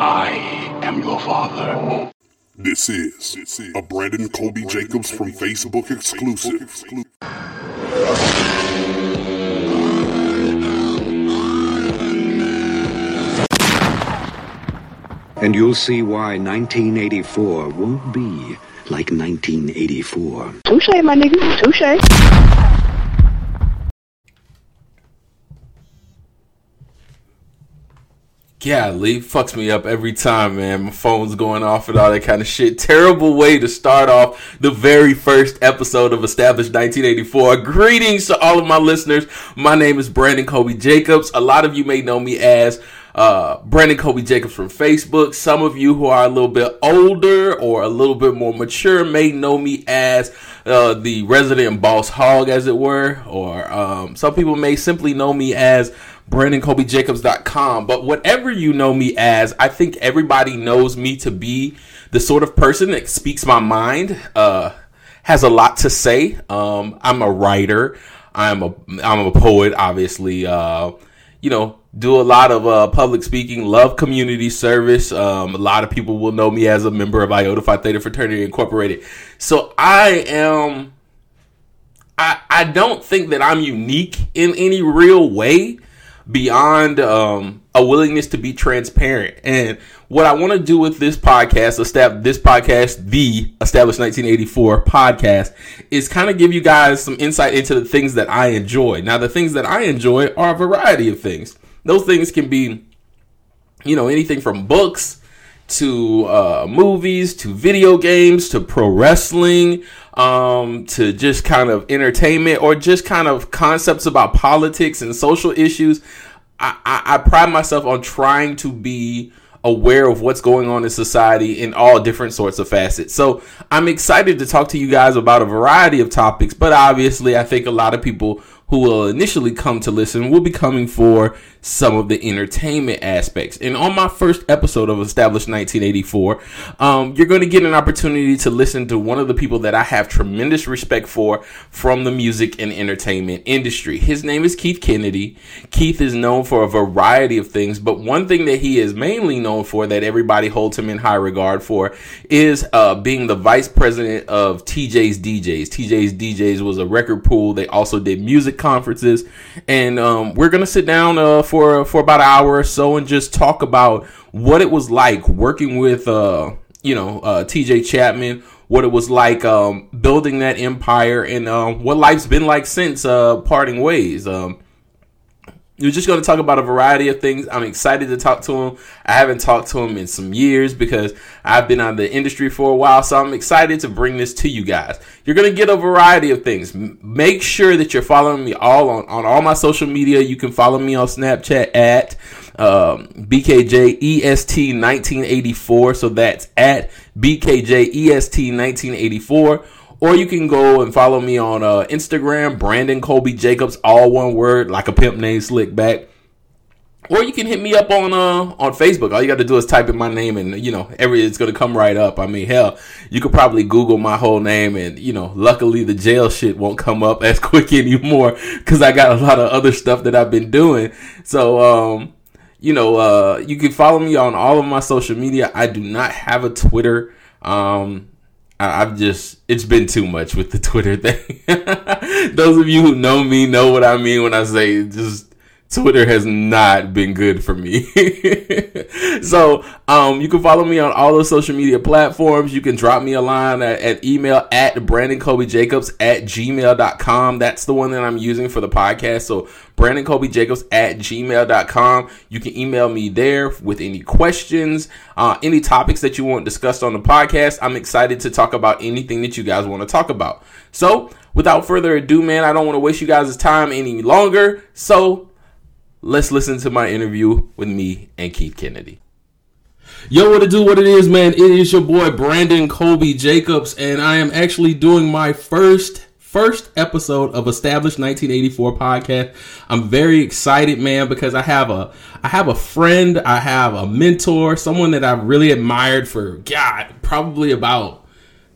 I am your father. This is a Brandon Colby Jacobs from Facebook exclusive. And you'll see why 1984 won't be like 1984. Touche, my nigga. Touche. Golly, fucks me up every time, man. My phone's going off and all that kind of shit. Terrible way to start off the very first episode of Established 1984. Greetings to all of my listeners. My name is Brandon Kobe Jacobs. A lot of you may know me as uh, Brandon Kobe Jacobs from Facebook. Some of you who are a little bit older or a little bit more mature may know me as uh, the resident boss hog, as it were, or um, some people may simply know me as BrandonKobeJacobs.com. But whatever you know me as, I think everybody knows me to be the sort of person that speaks my mind, uh, has a lot to say. Um, I'm a writer. I'm a I'm a poet, obviously. Uh, you know, do a lot of uh, public speaking, love community service. Um, a lot of people will know me as a member of Iota Phi Theta Fraternity Incorporated. So I am. I I don't think that I'm unique in any real way beyond um, a willingness to be transparent. And what I want to do with this podcast, this podcast, the Established 1984 podcast, is kind of give you guys some insight into the things that I enjoy. Now, the things that I enjoy are a variety of things. Those things can be, you know, anything from books to uh, movies to video games to pro wrestling um, to just kind of entertainment or just kind of concepts about politics and social issues. I, I, I pride myself on trying to be aware of what's going on in society in all different sorts of facets. So I'm excited to talk to you guys about a variety of topics, but obviously I think a lot of people who will initially come to listen will be coming for some of the entertainment aspects. And on my first episode of Established 1984, um, you're going to get an opportunity to listen to one of the people that I have tremendous respect for from the music and entertainment industry. His name is Keith Kennedy. Keith is known for a variety of things, but one thing that he is mainly known for that everybody holds him in high regard for is uh, being the vice president of TJ's DJs. TJ's DJs was a record pool. They also did music conferences, and um, we're gonna sit down uh, for for about an hour or so and just talk about what it was like working with uh, you know uh, TJ Chapman, what it was like um, building that empire, and uh, what life's been like since uh, parting ways. Um, we're just going to talk about a variety of things. I'm excited to talk to him. I haven't talked to him in some years because I've been on the industry for a while. So I'm excited to bring this to you guys. You're going to get a variety of things. make sure that you're following me all on, on all my social media. You can follow me on Snapchat at um, BKJEST1984. So that's at BKJEST1984 or you can go and follow me on uh, Instagram, Brandon Colby Jacobs, all one word, like a pimp named Slickback. Or you can hit me up on uh on Facebook. All you got to do is type in my name, and you know every it's gonna come right up. I mean, hell, you could probably Google my whole name, and you know, luckily the jail shit won't come up as quick anymore because I got a lot of other stuff that I've been doing. So, um, you know, uh, you can follow me on all of my social media. I do not have a Twitter. Um, I've just it's been too much with the Twitter thing. Those of you who know me know what I mean when I say just Twitter has not been good for me. so um, you can follow me on all the social media platforms. You can drop me a line at, at email at Brandon Kobe Jacobs at gmail.com. That's the one that I'm using for the podcast. So Brandon Kobe Jacobs at gmail.com. You can email me there with any questions, uh, any topics that you want discussed on the podcast. I'm excited to talk about anything that you guys want to talk about. So without further ado, man, I don't want to waste you guys' time any longer. So let's listen to my interview with me and Keith Kennedy. Yo, what to do, what it is, man. It is your boy Brandon Colby Jacobs, and I am actually doing my first first episode of Established 1984 podcast. I'm very excited, man, because I have a I have a friend, I have a mentor, someone that I've really admired for God, probably about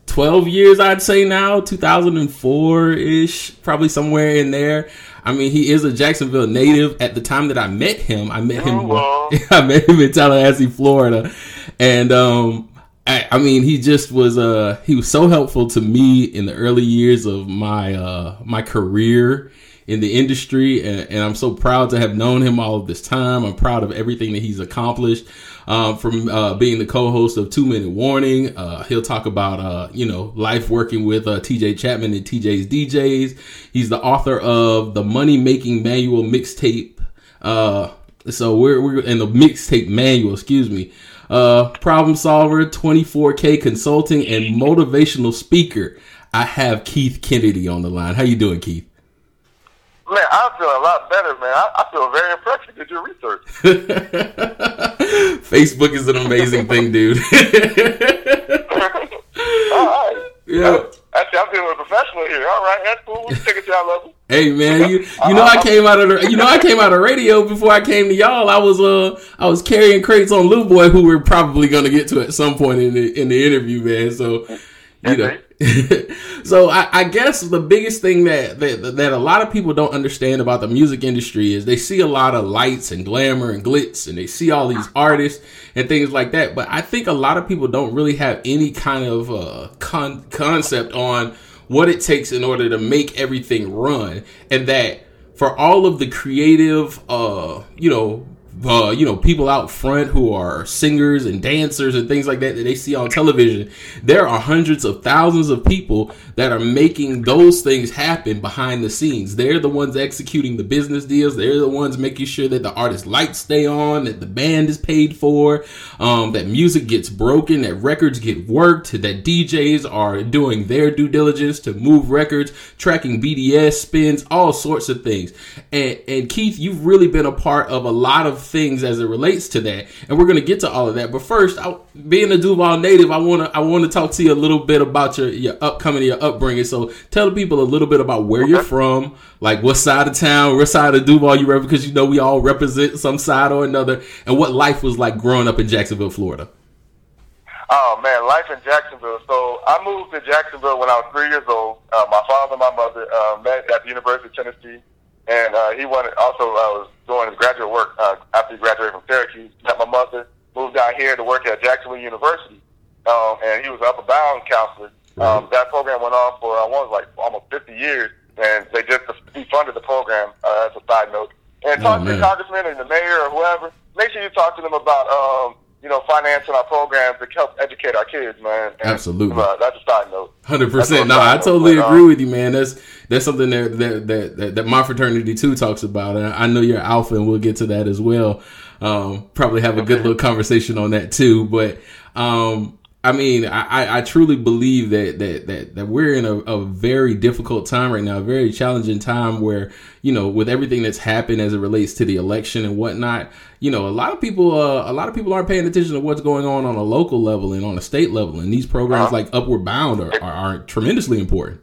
12 years, I'd say now, 2004 ish, probably somewhere in there. I mean, he is a Jacksonville native. At the time that I met him, I met him. Oh. I met him in Tallahassee, Florida, and um, I, I mean, he just was uh he was so helpful to me in the early years of my uh my career in the industry, and, and I'm so proud to have known him all of this time. I'm proud of everything that he's accomplished. Um, from uh, being the co-host of Two Minute Warning, uh, he'll talk about uh, you know life working with uh, T.J. Chapman and T.J.'s DJs. He's the author of the Money Making Manual mixtape. Uh, so we're we're in the mixtape manual, excuse me. Uh, problem solver, 24K consulting, and motivational speaker. I have Keith Kennedy on the line. How you doing, Keith? Man, I feel a lot better, man. I, I feel very impressed you did your research. Facebook is an amazing thing, dude. All right. yeah. Actually, I'm a professional here. All right, that's cool. We take it to that level. Hey man, you you know I came out of the, you know I came out of radio before I came to y'all. I was uh I was carrying crates on Lil Boy, who we're probably gonna get to at some point in the in the interview, man. So you know. so I, I guess the biggest thing that, that that a lot of people don't understand about the music industry is they see a lot of lights and glamour and glitz and they see all these artists and things like that. But I think a lot of people don't really have any kind of uh, con- concept on what it takes in order to make everything run, and that for all of the creative, uh, you know, you know, people out front who are singers and dancers and things like that that they see on television. There are hundreds of thousands of people that are making those things happen behind the scenes. They're the ones executing the business deals. They're the ones making sure that the artist lights stay on, that the band is paid for, um, that music gets broken, that records get worked, that DJs are doing their due diligence to move records, tracking BDS spins, all sorts of things. And, and Keith, you've really been a part of a lot of things as it relates to that, and we're going to get to all of that. But first, I, being a Duval native, I want to I want to talk to you a little bit about your your upcoming your upbringing. So tell the people a little bit about where you're from, like what side of town, what side of Duval you represent, because you know we all represent some side or another, and what life was like growing up in Jacksonville, Florida. Oh man, life in Jacksonville. So I moved to Jacksonville when I was three years old. Uh, my father and my mother uh, met at the University of Tennessee, and uh, he wanted also uh, was doing his graduate work uh, after he graduated from Syracuse. Met my mother, moved down here to work at Jacksonville University, um, and he was an Upward Bound counselor. Um, that program went on for I want like almost 50 years, and they just defunded the program uh, as a side note. And talk to the congressman and the mayor or whoever. Make sure you talk to them about um, you know financing our programs to help educate our kids, man. And, Absolutely. uh, that's a side note. Hundred percent. No, I totally about. agree with you, man. That's that's something that that that that, that my fraternity too talks about, and I know you're alpha, and we'll get to that as well. Um, probably have a good little conversation on that too. But um, I mean, I, I- truly believe that that that that we're in a, a very difficult time right now, a very challenging time where you know, with everything that's happened as it relates to the election and whatnot, you know, a lot of people, uh, a lot of people aren't paying attention to what's going on on a local level and on a state level, and these programs Uh-huh. like Upward Bound are, are, are tremendously important.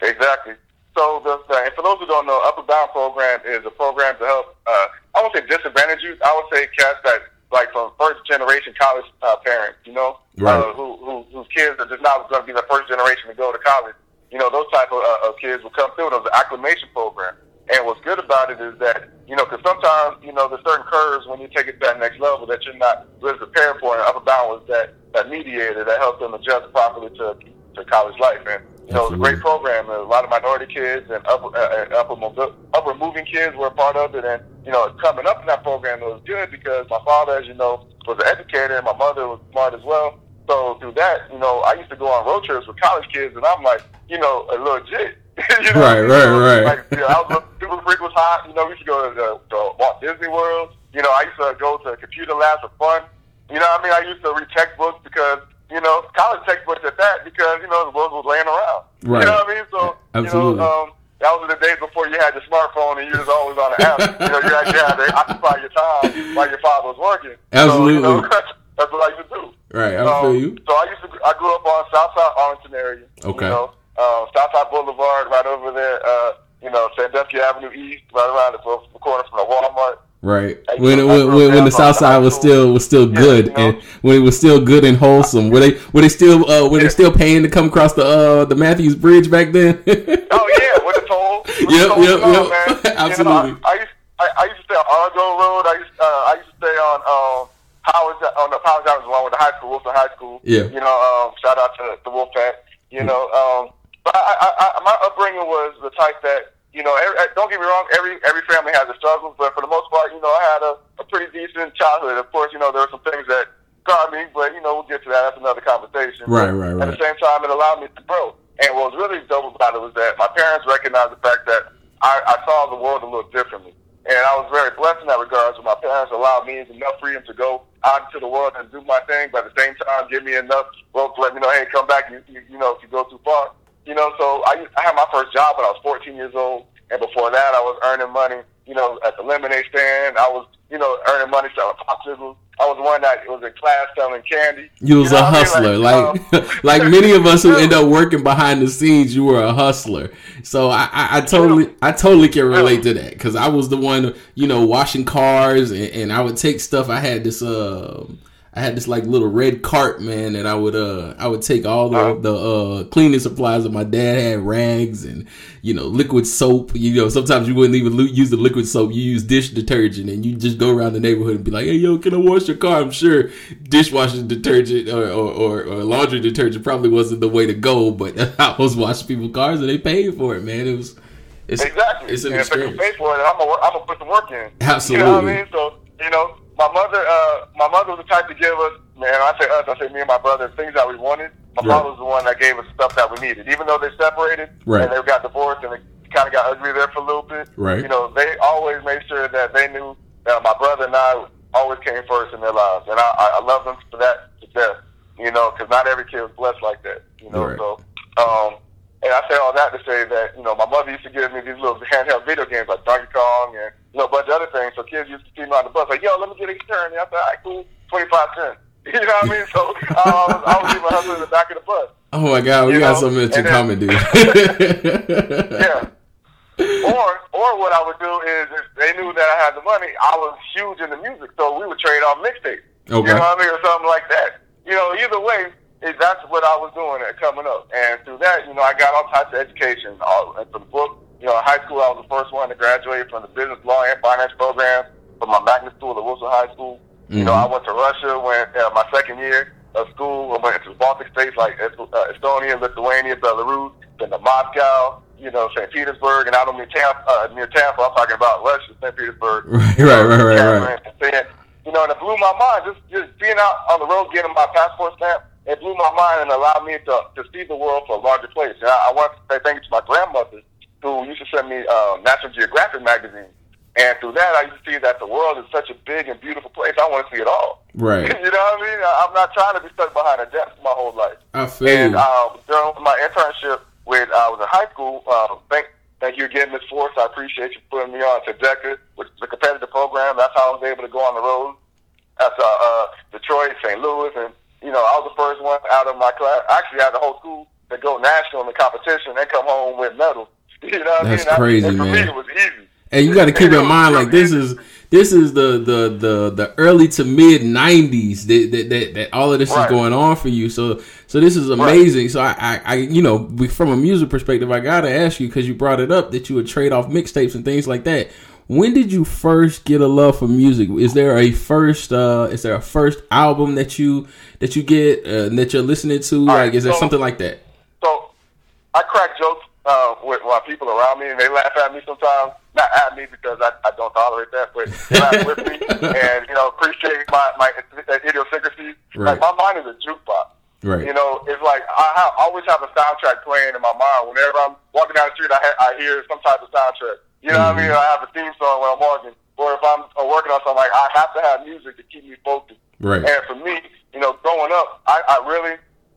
Exactly. So, the, and for those who don't know, Upward Bound program is a program to help. Uh, I won't say disadvantaged youth. I would say cats that like from first generation college uh, parents. You know, Right. uh, who, who whose kids are just not going to be the first generation to go to college. You know, those type of, uh, of kids will come through. Was an acclimation program. And what's good about it is that, you know, because sometimes, you know, there's certain curves when you take it to that next level that you're not really prepared for. And Upward Bound was that, that mediator that helped them adjust properly to, to college life. And, you know, it was a great program. A lot of minority kids and upper, uh, upper, upper moving kids were a part of it. And, you know, coming up in that program, it was good because my father, as you know, was an educator and my mother was smart as well. So through that, you know, I used to go on road trips with college kids, and I'm like, you know, a legit. you know, Right, right, right. Like, you know, I was super freak was hot. You know, we used to go to, the, to Walt Disney World. You know, I used to go to computer labs for fun. You know what I mean? I used to read textbooks because, you know, college textbooks at that because, you know, the books was laying around. Right. You know what I mean? So, Absolutely. you know, um, that was in the days before you had your smartphone and you was always on the app. you know, you actually had to occupy your time while your father was working. Absolutely. So, you know, that's what I used to do. Right, I Um, feel you. So I used to, I grew up on Southside Arlington area. Okay. You know, uh, Southside Boulevard, right over there. Uh, you know, Sandusky Avenue East, right around the, corner from the Walmart. Right. I When, when, when, when the South Side was still was still Yeah, good you know. and when it was still good and wholesome, were they were they still uh were they still paying to come across the uh the Matthews Bridge back then? Oh yeah, with the toll. Yep, yep, on, yep. man? Absolutely. You know, I, I, used, I, I used to stay on Argo Road. I used, uh, I used to stay on um, Howard on the Howard Johnson along with the high school, Wilson High School. Yeah. You know, um, shout out to the Wolfpack. You know, um, but I, I, I, my upbringing was the type that you know. Every, don't get me wrong. Every every family has its struggles, but for the most part, you know, I had a, a pretty decent childhood. Of course, you know, there were some things that scarred me, but you know, we'll get to that. That's another conversation. Right, right, right, At the same time, it allowed me to grow. And what was really dope about it was that my parents recognized the fact that I, I saw the world a little differently. And I was very blessed in that regard. So my parents allowed me enough freedom to go out into the world and do my thing, but at the same time, give me enough rope to let me know, hey, come back, you, you, you know, if you go too far. You know, so I, I had my first job when I was 14 years old. And before that, I was earning money, you know, at the lemonade stand. I was, you know, earning money selling popsicles. I was one that was in class selling candy. You was know a what I mean? hustler, like um, like many of us who end up working behind the scenes. You were a hustler, so I, I, I totally I totally can relate to that because I was the one you know washing cars and, and I would take stuff. I had this uh I had this like little red cart man, and I would uh I would take all the the uh cleaning supplies that my dad had rags and you know liquid soap. You know sometimes you wouldn't even use the liquid soap. You use dish detergent, and you just go around the neighborhood and be like, "Hey, yo, can I wash your car?" I'm sure dishwashing detergent or or, or, or laundry detergent probably wasn't the way to go, but I was washing people's cars and they paid for it, man. It was it's Exactly. it's an and if they can experience. pay for it, I'm gonna I'm gonna put some work in. Absolutely. You know what I mean? So you know, my mother, uh, my mother was the type to give us, man. I say us, I say me and my brother, things that we wanted. My Right. father was the one that gave us stuff that we needed, even though they separated Right. and they got divorced and it kind of got ugly there for a little bit. Right. You know, they always made sure that they knew that my brother and I always came first in their lives, and I, I love them for that to death. You know, because not every kid was blessed like that. You know, Right. so. Um, and I say all that to say that, you know, my mother used to give me these little handheld video games like Donkey Kong and, you know, a bunch of other things. So kids used to see me on the bus like, yo, let me get a turn. And I said, all right, cool, 25 cents. You know what I mean? So um, I was even hustling in the back of the bus. Oh my god, we You got know, so much in common, dude. Yeah. or or what I would do is if they knew that I had the money, I was huge into music, so we would trade on mixtapes. Okay. You know what I mean, or something like that. You know, either way, it, that's what I was doing at coming up, and through that, you know, I got all types of education. All from the book, you know, in high school, I was the first one to graduate from the business law and finance program from my magnet school at Wilson High School. You know, I went to Russia when uh, my second year of school. I went to the Baltic states like uh, Estonia, Lithuania, Belarus, then to Moscow. You know, St. Petersburg, and out near Tampa. Uh, near Tampa, I'm talking about Russia, St. Petersburg. Right, right, right, right, right. you know, and it blew my mind. Just just being out on the road, getting my passport stamp, it blew my mind and allowed me to to see the world for a larger place. And I, I want to say thank you to my grandmother who used to send me uh, National Geographic magazine. And through that, I used to see that the world is such a big and beautiful place. I want to see it all. Right. you know what I mean? I- I'm not trying to be stuck behind a desk my whole life. I feel And you. um, during my internship with, uh, I was in high school. Uh, thank, thank you again, Miss Force. I appreciate you putting me on to DECA, which is a competitive program. That's how I was able to go on the road. That's uh, uh, Detroit, St. Louis, and you know I was the first one out of my class. Actually, out of the whole school to go national in the competition and come home with medals. You know what That's I mean? crazy, and for man. me, it was easy. And you got to keep in mind, like this is this is the the the the early to mid '90s that that, that, that all of this Right. is going on for you. So so this is amazing. So I, I I you know from a music perspective, I gotta ask you because you brought it up that you would trade off mixtapes and things like that. When did you first get a love for music? Is there a first uh is there a first album that you that you get uh, that you're listening to? All like right, is there so- something like that? So I crack jokes uh, with my people around me, and they laugh at me sometimes. Not at me because I, I don't tolerate that, but laugh with me, and you know appreciate my my idiosyncrasies. Right. Like my mind is a jukebox. Right. You know, it's like I have, always have a soundtrack playing in my mind. Whenever I'm walking down the street, I, ha- I hear some type of soundtrack. You know what I mean? I have a theme song when I'm walking, or if I'm working on something, like I have to have music to keep me focused. Right. And for me, you know, growing up, I, I really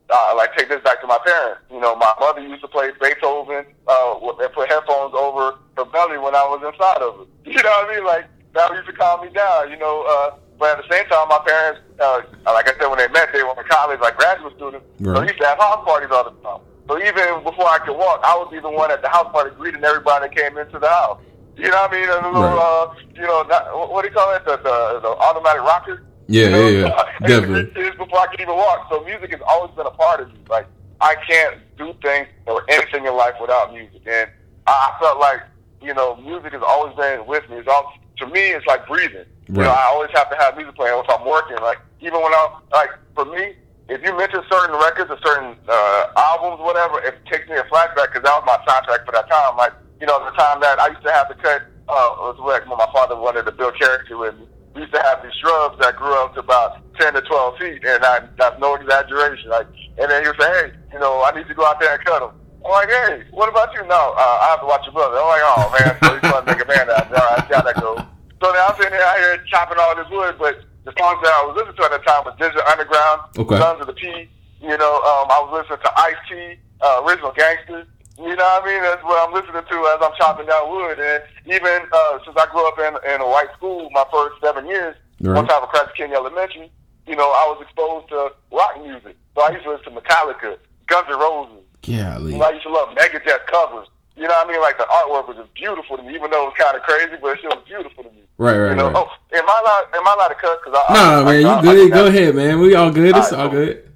uh, like take this back to my parents. You know, my mother used to play Beethoven uh, and put headphones over her belly when I was inside of her. You know what I mean? Like that used to calm me down. You know, uh, but at the same time, my parents, uh, like I said, when they met, they were in college, like graduate students. So Right. we used to have house parties all the time. So even before I could walk, I would be the one at the house party greeting everybody that came into the house. You know what I mean? A little, Right. uh, you know, not, what do you call it? The, the, the automatic rocker. Yeah, You know? yeah, yeah. Definitely. It is before I could even walk. So music has always been a part of me. Like I can't do things or anything in life without music. And I I felt like you know, music has always been with me. It's all to me, it's like breathing. You know, I always have to have music playing if I'm working. Like even when I'm like, for me, if you mention certain records or certain uh, albums, whatever, it takes me a flashback because that was my soundtrack for that time. Like you know, the time that I used to have to cut. Uh, it was when my father wanted to build character with me. We used to have these shrubs that grew up to about ten to twelve feet, and I, that's no exaggeration. Like, and then he would say, "Hey, you know, I need to go out there and cut them." I'm like, "Hey, what about you?" No, uh, I have to watch your brother. I'm like, "Oh man, so he's trying to make a man out of me. All right, see how that goes." So now I'm sitting here out here chopping all this wood, but the songs that I was listening to at the time was Digital Underground, Okay. Sons of the P. You know, um, I was listening to Ice T, uh, Original Gangsters. You know what I mean? That's what I'm listening to as I'm chopping down wood. And even uh, since I grew up in, in a white school, my first seven years, Right. one time at Cracker King Elementary, you know, I was exposed to rock music. So I used to listen to Metallica, Guns N' Roses. Know, I used to love Megadeth covers. You know what I mean? Like the artwork was just beautiful to me, even though it was kind of crazy, but it was beautiful to me. Right, right, You know, right. oh, am I allowed? Am I allowed to cut? Cause I, Nah, I, man, I, you good. Go ahead, man. We all good. It's All all cool. good.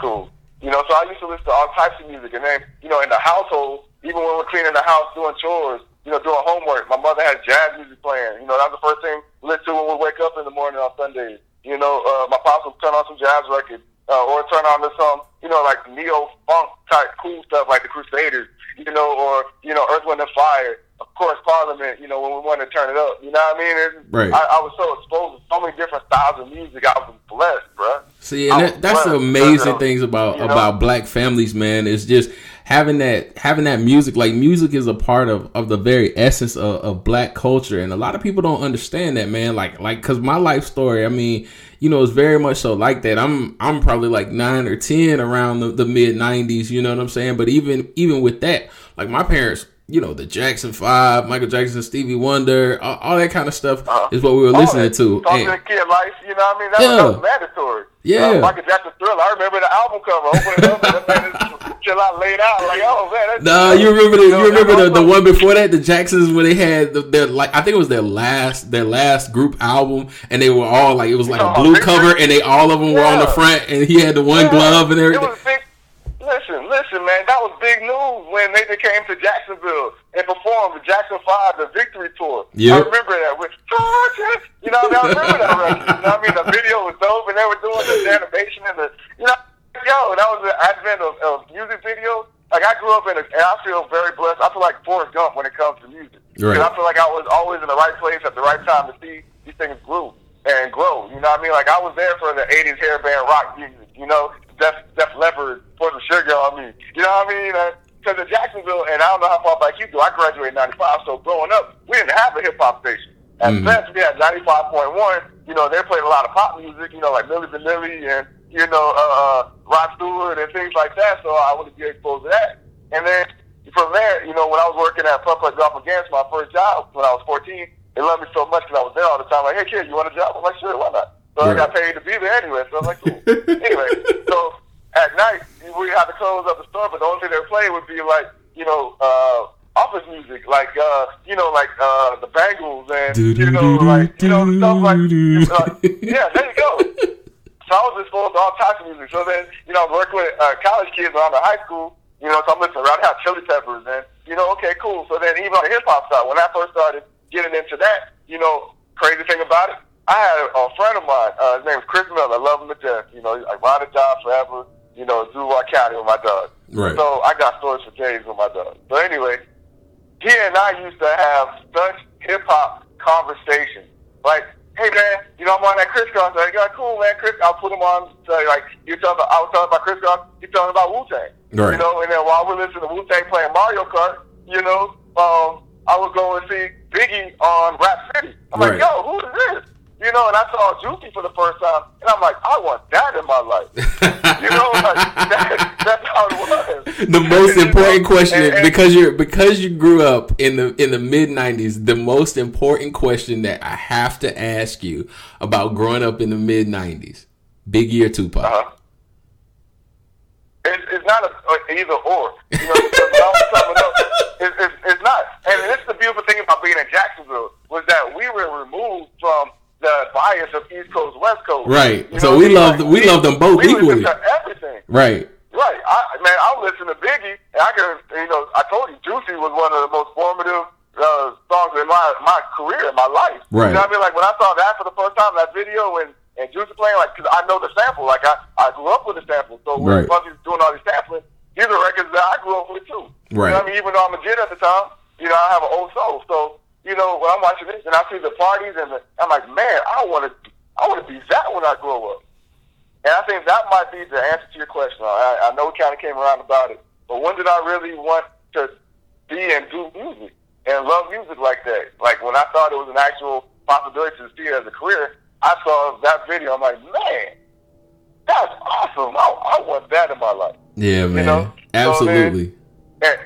Cool. You know, so I used to listen to all types of music, and then you know, in the household, even when we're cleaning the house, doing chores, you know, doing homework, my mother had jazz music playing. You know, that was the first thing we listened to when we wake up in the morning on Sundays. You know, uh, my pops would turn on some jazz records, uh, or turn on to some, you know, like neo funk type cool stuff like the Crusaders. You know, or you know, Earth, Wind and Fire. Of course, Parliament. You know, when we wanted to turn it up. You know what I mean? It's, Right. I, I was so exposed to so many different styles of music. I was blessed, bruh. See, and that, that's the blessed, amazing things about you know? about black families, man. Is just having that having that music. Like music is a part of of the very essence of, of black culture, and a lot of people don't understand that, man. Like like because my life story, I mean, you know, it's very much so like that. I'm I'm probably like nine or ten around the, the mid '90s. You know what I'm saying? But even even with that, like my parents. You know the Jackson Five, Michael Jackson, Stevie Wonder, all, all that kind of stuff is what we were listening that. to. Talking And- to the kid life, you know what I mean? That, Yeah. was, that was mandatory. Yeah. Uh, Michael Jackson Thriller. I remember the album cover. Open it up and that man is chill out, laid out. Like, oh man, that's Nah, you remember the you remember the, the one before that, the Jacksons, where they had the, their like I think it was their last their last group album, and they were all like it was like a Oh, blue cover, and they all of them were on the front, and he had the one Yeah. glove and It everything. was big. Listen, listen, man. That was big news when they, they came to Jacksonville and performed the Jackson Five, the Victory Tour. Yep. I remember that with Georgia. You know, I remember that record. You know, what I mean, the video was dope, and they were doing the animation and the, you know, yo, that was the advent of, of music videos. Like I grew up in, a, and I feel very blessed. I feel like Forrest Gump when it comes to music. Right. I feel like I was always in the right place at the right time to see these things grow and grow. You know what I mean? Like I was there for the '80s hair band rock music. You know, Def Def Leppard put some sugar on me. You know what I mean? Because in Jacksonville, and I don't know how far back you do. I graduated in '95, so growing up, we didn't have a hip hop station. At Mhm. best, we had 95.1. You know, they played a lot of pop music. You know, like Milli Vanilli and you know uh, uh, Rod Stewart and things like that. So I would get exposed to that. And then from there, you know, when I was working at Putt Putt Golf Against my first job when I was 14, they loved me so much because I was there all the time. Like, hey kid, you want a job? I'm like, sure, why not? So Right. I got paid to be there anyway. So I was like, cool. anyway, so at night we had to close up the store, but the only thing they would play would be like, you know, uh, office music, like uh, you know, like uh, the Bangles and you know, like you know, stuff like uh, yeah, there you go. So I was exposed to all types of music. So then, you know, I was working with uh, college kids around the high school. You know, so I'm listening around Hot Chili Peppers, and you know, okay, cool. So then, even on the hip hop side, when I first started getting into that, you know, crazy thing about it, I had a friend of mine. Uh, his name is Chris Miller. I love him to death. You know, like ride or die forever. You know, Duval County with my dog. Right. So I got stories for days with my dog. So anyway, he and I used to have such hip hop conversations. Like, hey man, you know I'm on that Kris Kross. Like, yeah, cool man, Chris. I'll put him on. So, like, you talking about, I was talking about Kris Kross. You talking about Wu Tang. Right. You know, and then while we're listening to Wu Tang playing Mario Kart, you know, um, I would go and see Biggie on Rap City. I'm Right. like, yo, who is this? You know, and I saw Juicy for the first time, and I'm like, I want that in my life. you know, like that, that's how it was. the most important question And- and- because you're because you grew up in the in the mid 90s the most important question that i have to ask you about growing up in the mid 90s biggie or tupac Uh-huh. It's, it's not a, a either or. You know, because when I was coming up, it's, it's, it's not. And this is the beautiful thing about being in Jacksonville was that we were removed from the bias of East Coast, West Coast. Right. You So we like, love- we love them both equally. everything. right Right. I, man, I listen to Biggie, and I can, you know, I told you, Juicy was one of the most formative uh, songs in my my career, in my life. Right. You know what I mean? Like when I saw that for the first time, that video and and Juice playing, like, cause I know the sample. Like I I grew up with the sample, so when Right. Puffy's doing all these sampling, these are records that I grew up with too. Right. You know what I mean? Even though I'm a kid at the time, you know, I have an old soul. So you know, when I'm watching this and I see the parties and the, I'm like, man, I want to I want to be that when I grow up. And I think that might be the answer to your question. I, I know we kind of came around about it, but when did I really want to be and do music and love music like that? Like when I thought it was an actual possibility to see it as a career, I saw that video. I'm like, man, that's awesome. I, I want that in my life. Yeah, man. You know? So Absolutely. And,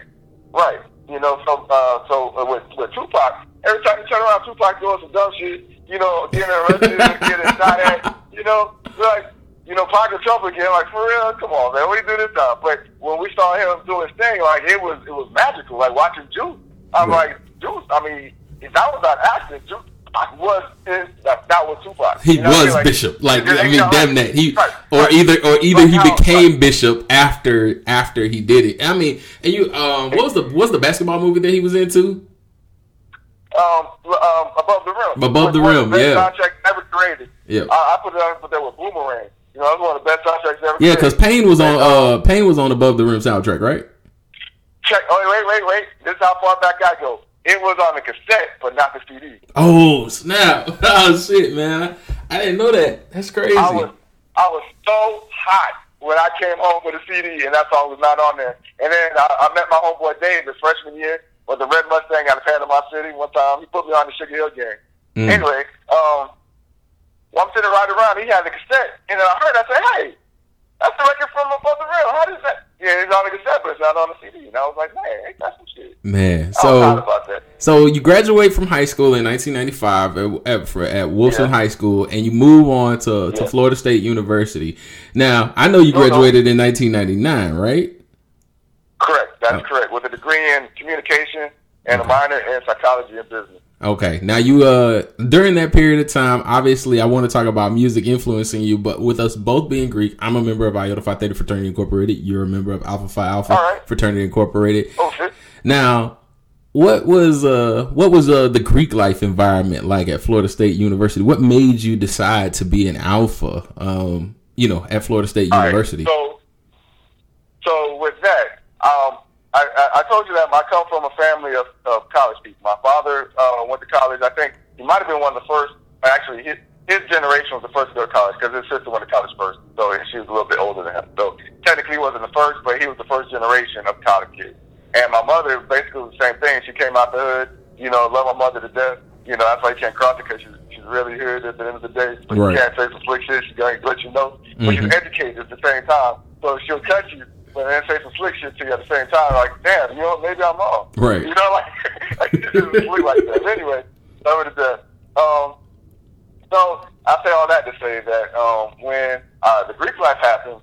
right. You know, so uh, so uh, with with Tupac, every time you turn around, Tupac doing some dumb shit. You know, getting arrested, getting shot at. You know, like you know, Pac and Trump again. Like for real, come on, man, what do this time? But when we saw him do his thing, like it was it was magical. Like watching Juice, I'm Right. like Juice. I mean, if that was not acting, Juice Tupac was his, that, that was Tupac. He You know what I was mean? Bishop. Like I mean, damn that. He right, or right. either or either he became Bishop after after he did it. I mean, and you um what was the what was the basketball movie that he was into? Um, um, above the rim. Above the Rim, yeah. Contract ever created. Yeah. I, I put it on, but there was Boomerang. You know, it was one of the best soundtracks ever. Yeah, because. Pain was on um, uh Pain was on Above the Rim soundtrack, right? check. Oh wait, wait, wait. This is how far back I go. It was on the cassette, but not the CD. Oh snap! Oh shit, man! I didn't know that. That's crazy. I was, I was so hot when I came home with a CD, and that song was not on there. And then I, I met my homeboy Dave his freshman year with the red Mustang out of Panama City. One time, he put me on the Sugar Hill Gang. Mm. Anyway, um, well, I'm sitting right around. He had the cassette, and then I heard. I said, "Hey, that's the record from Above the Rim. How does that?" Yeah, it's on the cassette, but it's not on the CD. And I was like, "Man, ain't that some shit?" Man, so about that. so you graduate from high school in 1995 at, at, at Wilson Yeah. High School, and you move on to, to Yeah. Florida State University. Now, I know you No, no. graduated in 1999, right? That's Oh. correct. With a degree in communication and a minor in psychology and business. Okay. Now you uh during that period of time, obviously I want to talk about music influencing you, but with us both being Greek, I'm a member of Iota Phi Theta Fraternity Incorporated. You're a member of Alpha Phi Alpha right. Fraternity Incorporated. Oh shit. Now, what was uh what was uh the Greek life environment like at Florida State University? What made you decide to be an alpha um you know at Florida State All right. University? So, so with that, I, I, I told you that I come from a family of, of college people. My father uh, went to college. I think he might have been one of the first. Actually, his, his generation was the first to go to college because his sister went to college first. So she was a little bit older than him. So technically, he wasn't the first, but he was the first generation of college kids. And my mother basically was the same thing. She came out the hood. You know, love my mother to death. You know, that's why you can't cross it because she's, she's really hood at the end of the day. But Right. you can't say some slick shit. She's going to let you know. But she's educated at the same time. So she'll cut you, but then say some slick shit to you at the same time. Like, damn, you know, maybe I'm wrong. Right. You know, like, like she's just slick like that. Anyway, over to that. Um, so I say all that to say that um, when uh, the Greek life happened,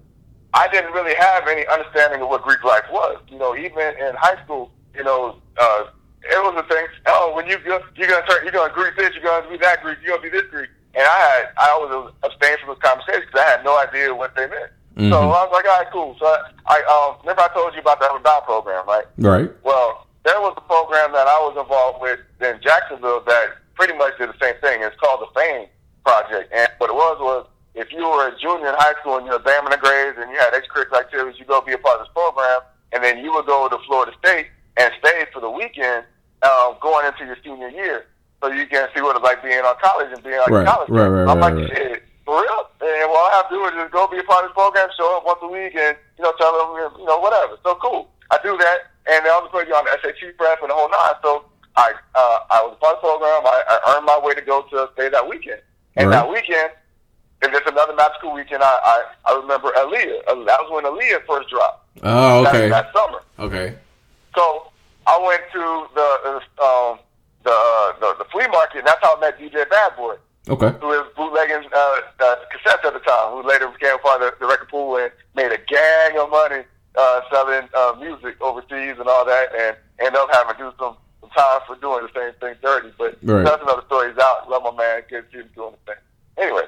I didn't really have any understanding of what Greek life was. You know, even in high school, you know, uh, it was a thing. Oh, when you go, you're gonna turn, you're gonna Greek this, you're gonna be that Greek, you're gonna be this Greek. And I had, I was abstained from those conversations because I had no idea what they meant. So Mhm. I was like, all right, cool. So I, I um, remember I told you about the Ever Down program, right? right. Well, there was a program that I was involved with in Jacksonville that pretty much did the same thing. It's called the FAME Project. And what it was was if you were a junior in high school and you're examining the grades and you had extracurricular activities, you go be a part of this program, and then you would go to Florida State and stay for the weekend um, going into your senior year. So you can see what it's like being on college and being like Right, college. right, right, I'm right, like, right. shit, for real? And what I have to do is just go be a part of this program, show up once a week, and you know, tell them, you know, whatever. So cool. I do that, and they also put you on the SAT prep and the whole nine. So I, uh, I was a part of the program. I, I earned my way to go to stay that weekend, and Right. that weekend, and just another magical weekend. I, I, I remember Aaliyah. That was when Aaliyah first dropped. Oh, That, okay. that summer. Okay. So I went to the uh, um, the, uh, the the flea market, and that's how I met DJ Bad Boy Okay. who was bootlegging uh, uh, cassettes at the time, who later became part of the, the record pool and made a gang of money uh, selling uh, music overseas and all that, and ended up having to do some, some time for doing the same thing dirty. But Right. that's another story. He's out. Love my man. Good to see him doing the thing. Anyway,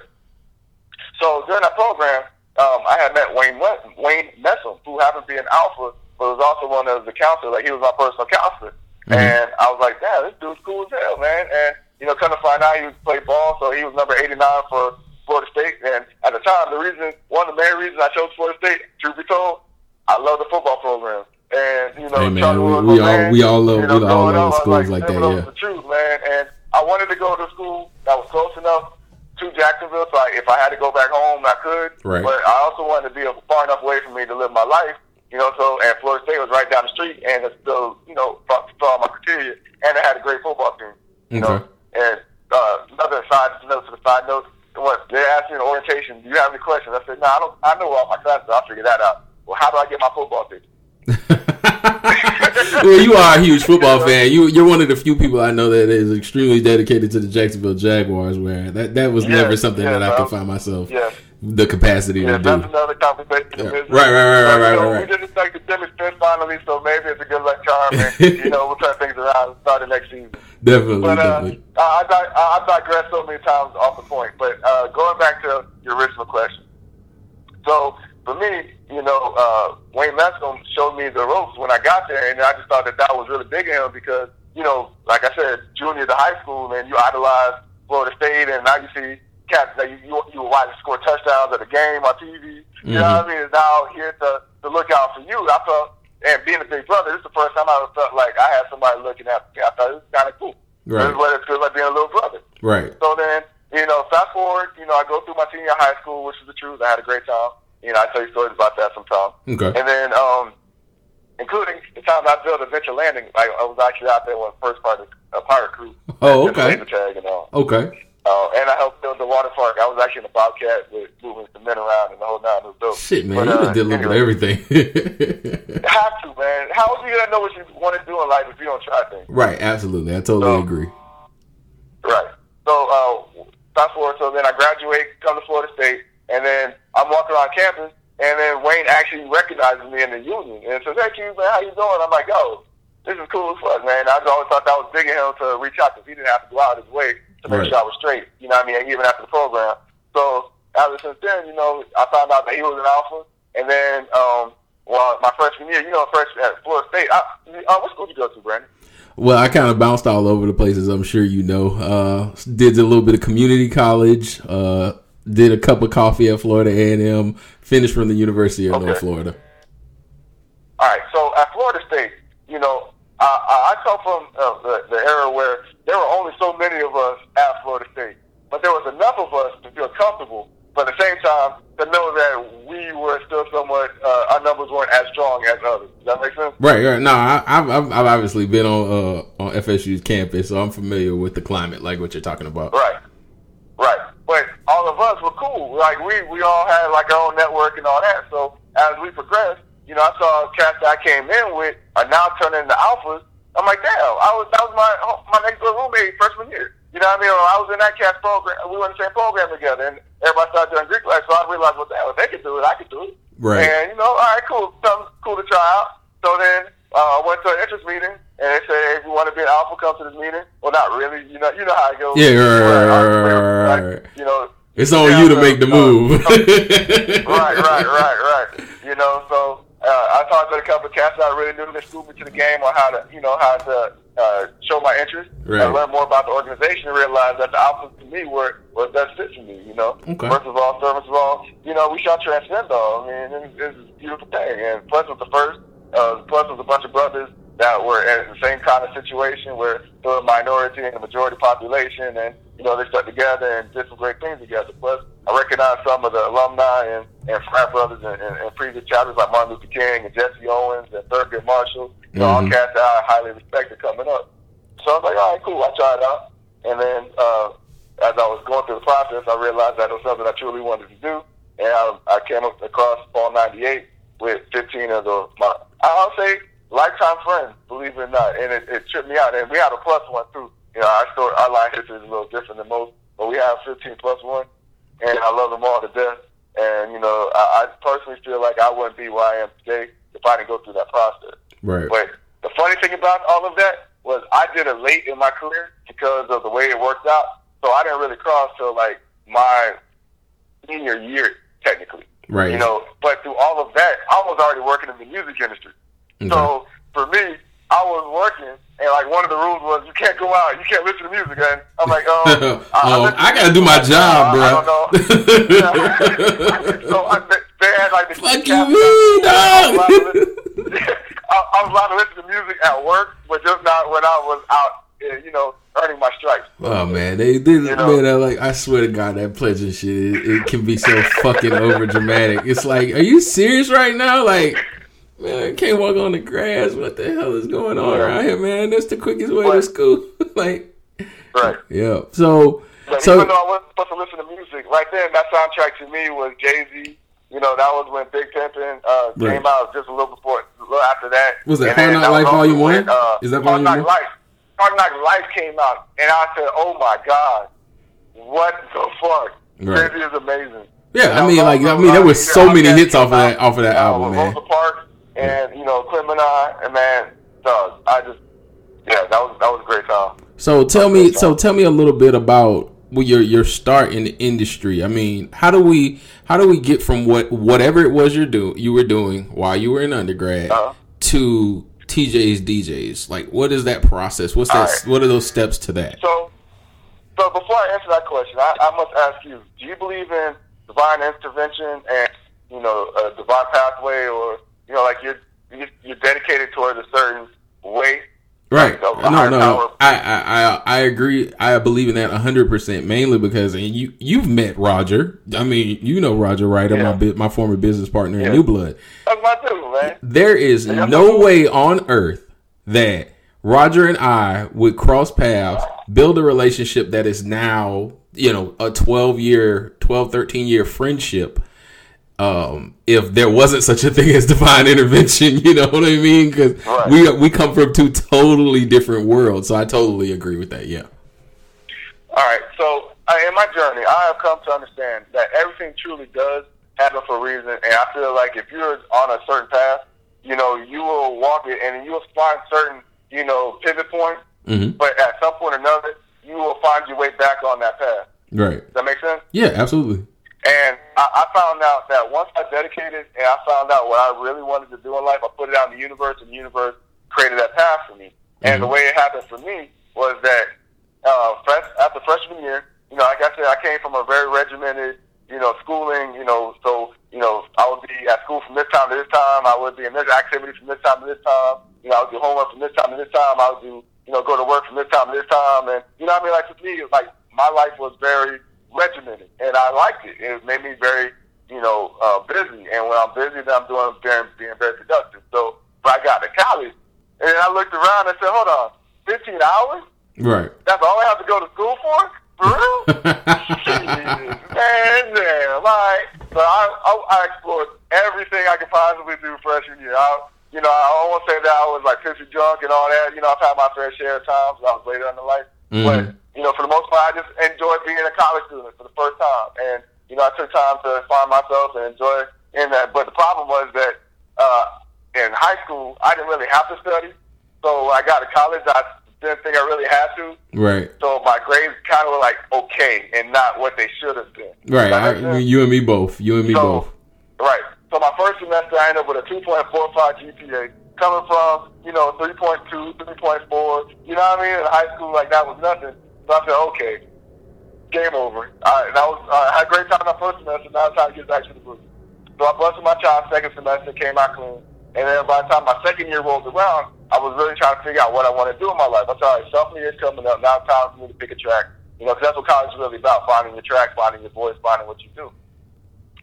so during that program, um, I had met Wayne Wes- Wayne Messam, who happened to be an alpha, but was also one of the counselors. Like he was my personal counselor. And I was like, damn, this dude's cool as hell, man. And, you know, come to find out he was play ball, so he was number 89 for Florida State. And at the time, the reason, one of the main reasons I chose Florida State, truth be told, I love the football program. And, you know, Hey, man, we- we all- man. we all love- You know, we all love up, schools like that, yeah. The truth, man. And I wanted to go to school that was close enough to Jacksonville, so I, if I had to go back home, I could. Right. But I also wanted to be a far enough away from me to live my life. You know, so and Florida State was right down the street, and it's still, you know, all my criteria, and it had a great football team. You know, Okay. And uh, another side note to the side note, what they asked me in orientation, do you have any questions? I said, no, I don't. I know all my classes. I'll figure that out. Well, how do I get my football ticket? well, you are a huge football fan. You you're one of the few people I know that is extremely dedicated to the Jacksonville Jaguars. Where that that was Yeah, never something yeah, that I bro. could find myself Yeah. the capacity Yeah, to that's do. another conversation. Yeah. Business. Right, right, right, right, you know, right, right. We didn't take the Jimmy finally, so maybe it's a good luck charm, and you know we'll turn things around and start the next season. Definitely, But uh, definitely. I, I, I digress so many times off the point. But uh, going back to your original question. So for me, you know, uh, Wayne Lanscombe showed me the ropes when I got there, and I just thought that that was really big of him because, you know, like I said, junior to high school, and you idolize Florida State, and now you see cats that you you, you watch score touchdowns at a game on TV. You know what I mean? Now here to to look out for you. I felt, and being a big brother, this is the first time I felt like I had somebody looking at me. I thought it was kind of cool. Right. This is what it feels like being a little brother. Right. So then, you know, fast forward, you know, I go through my senior high school, which is the truth. I had a great time. You know, I tell you stories about that sometime. Okay. And then, um, including the time I built Adventure Landing, I, I was actually out there with the first part of a pirate crew. Oh, okay. tag and all. Okay. Uh, and I helped build the water park. I was actually in the Bobcat with moving some men around and the whole nine. Was dope. Shit, man, But, you uh, did a little bit of everything. Have to, man. How are you gonna know what you want to do in life if you don't try things? right. Absolutely. I totally So- agree. Right. So, uh, fast forward. So then I graduate, come to Florida State, and then I'm walking around campus, and then Wayne actually recognizes me in the union and says, "Hey, Q, man, how you doing?" I'm like, "Yo, this is cool as fuck, man." I always thought that was big of him to reach out because he didn't have to go out of his way to make Right. sure I was straight. You know what I mean? Even after the program. So ever since then, you know, I found out that he was an alpha, and then, um, well, my freshman year, you know, freshman at Florida State. I, uh, what school did you go to, Brandon? Well, I kind of bounced all over the places. I'm sure you know. Uh, did a little bit of community college. Uh, did a cup of coffee at Florida A&M. Finished from the University of North Florida. All right, so at Florida State, you know, I, I I come from uh, the, the era where there were only so many of us at Florida State, but there was enough of us to feel comfortable, but at the same time to know that we were still somewhat, uh, our numbers weren't as strong as others. Does that make sense? Right, right. No, I, I've, I've I've obviously been on uh, on FSU's campus, so I'm familiar with the climate, like what you're talking about. Right, right. But all of us were cool. Like we, we all had like our own network and all that. So as we progressed, you know, I saw cats that I came in with are now turning into alphas. I'm like, damn, I was that was my my next door roommate freshman year. You know what I mean? I was in that cat's program. We were in the same program together, and everybody started doing Greek life. So I realized, well, damn, if they could do it, I could do it. Right. And you know, all right, cool, something cool to try out. So then uh, I went to an interest meeting, and they said, hey, if you want to be an alpha, come to this meeting. Well, not really. You know, you know how it goes. Yeah, right, right, right, right. You know, It's on yeah, you to so, make the uh, move. right, right, right, right. You know, so uh, I talked to a couple of cats that I really knew that schooled me to the game on how to, you know, how to uh, show my interest Right. and learn more about the organization and realize that the alphas to me were were best fit for me. You know, Okay. first of all, service of all, you know, we shot transcend all. I mean, it's, it's a beautiful thing. And plus, was the first. Uh, plus, was a bunch of brothers that were in the same kind of situation where they were a minority and the majority population, and you know they stuck together and did some great things together. Plus, I recognize some of the alumni and, and frat brothers and, and, and previous chapters like Martin Luther King and Jesse Owens and Thurgood Marshall. You know, all Mhm. cats that I highly respected coming up. So I was like, all right, cool. I tried out, and then uh, as I was going through the process, I realized that it was something I truly wanted to do, and I, I came up across Fall '98 with 15 of the my I'll say lifetime friends, believe it or not, and it, it tripped me out. And we had a plus one too. You know, our story, our life history is a little different than most, but we have 15 plus one, and I love them all to death. And you know, I, I personally feel like I wouldn't be where I am today if I didn't go through that process. right. But the funny thing about all of that was I did it late in my career because of the way it worked out. So I didn't really cross till like my senior year, technically. Right. You know, but through all of that, I was already working in the music industry. Okay. So for me, I was working, and like one of the rules was you can't go out, you can't listen to music. And I'm like, oh, oh, I, gotta do my job, bro. I don't know. so I, they had like the fuck you, mean, dog. I, I was allowed to listen to music at work, but just not when I was out, eh, you know, earning my stripes. Oh man, they did. You know? Man, I like I swear to God, that pledge and shit, it, it can be so fucking over dramatic. It's like, are you serious right now? Like, man, I can't walk on the grass. What the hell is going on yeah. around here, man? That's the quickest way to school. like, right? Yeah. So, but so even though I wasn't supposed to listen to music, right then that soundtrack to me was Jay Z. You know, that was when Big Pimpin' uh, right. came out just a little before, a little after that. Was that Hard Knock Life Volume One? Uh, is that Volume One? Life. Hard Knock Life came out, and I said, "Oh my god, what the fuck? Right. This is amazing." Yeah, I mean, like, I mean, there were so many hits off of that off of that album, man. Rosa Parks and you know, Clemini, and I, and man, dog, I just, yeah, that was that was a great time. So tell me, so tell me a little bit about your your start in the industry. I mean, how do we how do we get from what whatever it was you're do you were doing while you were in undergrad uh-huh. to TJ's DJs? Like, what is that process? What's that? Right. What are those steps to that? So, so before I answer that question, I, I must ask you: Do you believe in divine intervention and you know a divine pathway, or you know, like you're you're dedicated towards a certain way Right. no, no. I, I, I agree. I believe in that hundred percent. Mainly because and you you've met Roger. I mean, you know Roger, right? Yeah. My my former business partner yeah. in New Blood. That's my dude, man. There is yeah, no way on earth that Roger and I would cross paths, build a relationship that is now, you know, a 12 year, 12, 13 year friendship um, if there wasn't such a thing as divine intervention, you know what I mean? Because right. we we come from two totally different worlds. So I totally agree with that. Yeah. All right. So uh, in my journey, I have come to understand that everything truly does happen for a reason, and I feel like if you're on a certain path, you know, you will walk it, and you will find certain, you know, pivot points. Mm-hmm. But at some point or another, you will find your way back on that path. Right. Does that make sense? Yeah, absolutely. And I, I found out that once I dedicated and I found out what I really wanted to do in life, I put it out in the universe, and the universe created that path for me. Mm-hmm. And the way it happened for me was that uh, fresh, after freshman year, you know, like I said, I came from a very regimented, you know, schooling, you know, so, you know, I would be at school from this time to this time. I would be in this activity from this time to this time. You know, I would do homework from this time to this time. I would do, you know, go to work from this time to this time. And, you know what I mean? Like, for me, like, my life was very regimented, and I liked it. It made me very, you know, uh, busy. And when I'm busy, then I'm doing being, being very productive. So, but I got to college, and then I looked around and said, "Hold on, 15 hours? Right? That's all I have to go to school for? For real? man, damn! Right? So I, I, I explored everything I could possibly do freshman year. I, you know, I don't say that I was like pissy drunk and all that. You know, I've had my fair share of times. I was later in the life, mm-hmm. but you know, for the most part, I just enjoyed being a college student for the first time. And, you know, I took time to find myself and enjoy in that. But the problem was that uh, in high school, I didn't really have to study. So when I got to college, I didn't think I really had to. Right. So my grades kind of were like okay and not what they should have been. Right. I, you and me both. You and me so, both. Right. So my first semester, I ended up with a 2.45 GPA coming from, you know, 3.2, 3.4. You know what I mean? In high school, like that was nothing. So I said, okay, game over. I, and I was I had a great time my first semester. Now it's time to get back to the booth. So I busted my child second semester, came out clean. And then by the time my second year rolled around, I was really trying to figure out what I want to do in my life. I said, all right, sophomore year's coming up. Now it's time for me to pick a track. You know, because that's what college is really about, finding your track, finding your voice, finding what you do.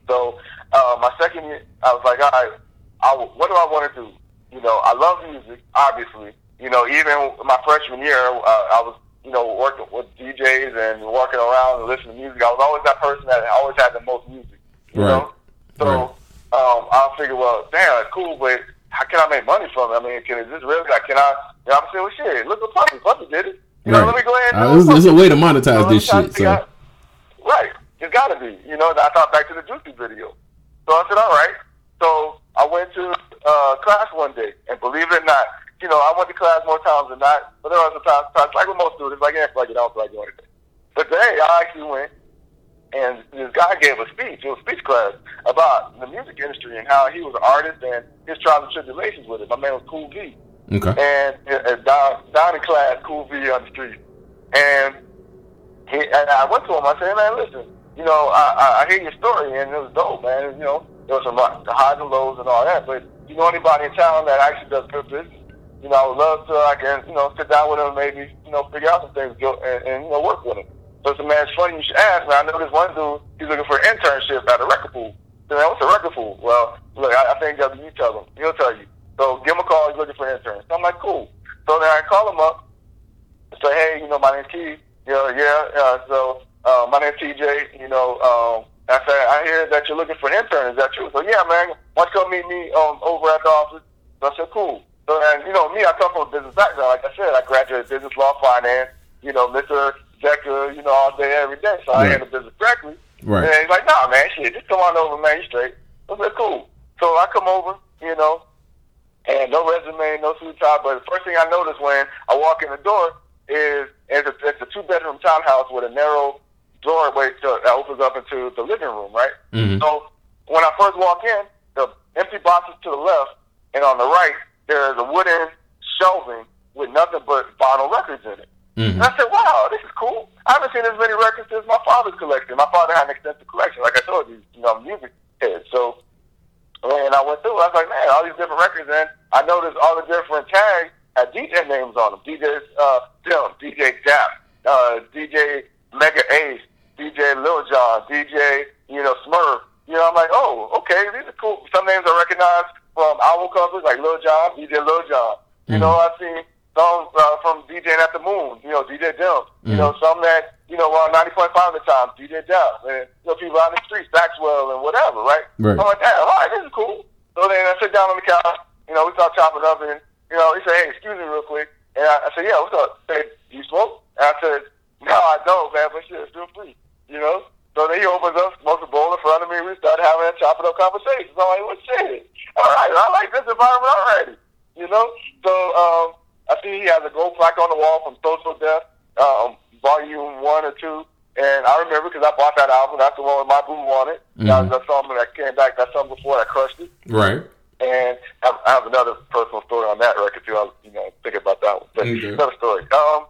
So uh, my second year, I was like, all right, I, what do I want to do? You know, I love music, obviously. You know, even my freshman year, uh, I was you know, working with DJs and walking around and listening to music. I was always that person that always had the most music. You right. know? So right. um, I figured, well, damn, it's cool, but how can I make money from it? I mean, can is this really like can I? You know, I'm saying, well, shit, look what Puffy Puffy did it. You right. know, let me go ahead. And uh, there's, a way to monetize you know, this shit. So. Out. Right, it's got to be. You know, I thought back to the Juicy video. So I said, all right. So I went to uh, class one day, and believe it or not, you know, I went to class more times than not, but there were some times, times like with most students, like, yeah, like, I don't feel like going today. But today, I actually went, and this guy gave a speech, it was a speech class, about the music industry and how he was an artist and his trials and tribulations with it. My man was Cool V. Okay. And uh, down down in class, cool V on the street, and he and I went to him. I said, man, listen, you know, I, I, I hear your story, and it was dope, man. You know, there was some highs and lows and all that, but you know anybody in town that actually does good business? You know, I would love to. I can, you know, sit down with him, maybe, you know, figure out some things, and, and you know, work with him. So I said, man, it's funny you should ask. Man, I know this one dude. He's looking for an internship at a record pool. Said, man, what's a record pool? Well, look, I, I think you tell him. He'll tell you. So give him a call. He's looking for an intern. So I'm like, cool. So then I call him up. Say, hey, you know, my name's Keith. Know, yeah. Uh, so uh, my name's TJ. You know, um, I said, I hear that you're looking for an intern. Is that true? So yeah, man. Why don't you come meet me um, over at the office? So I said, cool. So and you know me, I come from a business background. Like I said, I graduated business law, finance. You know, Mr. Decker. You know, all day, every day. So I Right. handle business directly. Right. And he's like, nah, man, shit, just come on over, man, you straight. I said, cool. So I come over, you know, and no resume, no suit tie. But the first thing I notice when I walk in the door is it's a, it's a two bedroom townhouse with a narrow doorway to, that opens up into the living room, right? Mhm. So when I first walk in, the empty boxes to the left, and on the right there is a wooden shelving with nothing but vinyl records in it. Mhm. And I said, wow, this is cool. I haven't seen as many records since my father's collection. My father had an extensive collection. Like I told you, you know, music head. So when I went through, I was like, man, all these different records. And I noticed all the different tags had DJ names on them. DJ uh, Tim, DJ Dap, uh, DJ Mega Ace, DJ Lil Jon, DJ, you know, Smurf. You know, I'm like, oh, okay, these are cool. Some names I recognize from album covers, like Lil Jon, DJ Lil Jon. You know, I've seen some uh, from DJing at the Moon, you know, DJ Dim. You know, some that, you know, on 90.5 at the time, DJ Dap. And, you know, people out in the streets, Maxwell and whatever, right? Right. I'm like, damn, all right, this is cool. So then I sit down on the couch, you know, we start chopping up, and, you know, he said, hey, excuse me real quick. And I, I said, yeah, what's up? He said, you smoke? And I said, no, I don't, man, but shit, it's still free, you know? So then he opens up, smokes a bowl in front of me, we start having a chopping up conversation. So I'm like, well, shit, all right, I like this environment already, you know? So um, I see he has a gold plaque on the wall from So So Def, um, volume one or two. And I remember because I bought that album. That's the one with my boo on it. That was that song that came back. That song before that crushed it. Right. And I have, I have another personal story on that record too. I was, you know, thinking about that one. But Okay. another story. Um.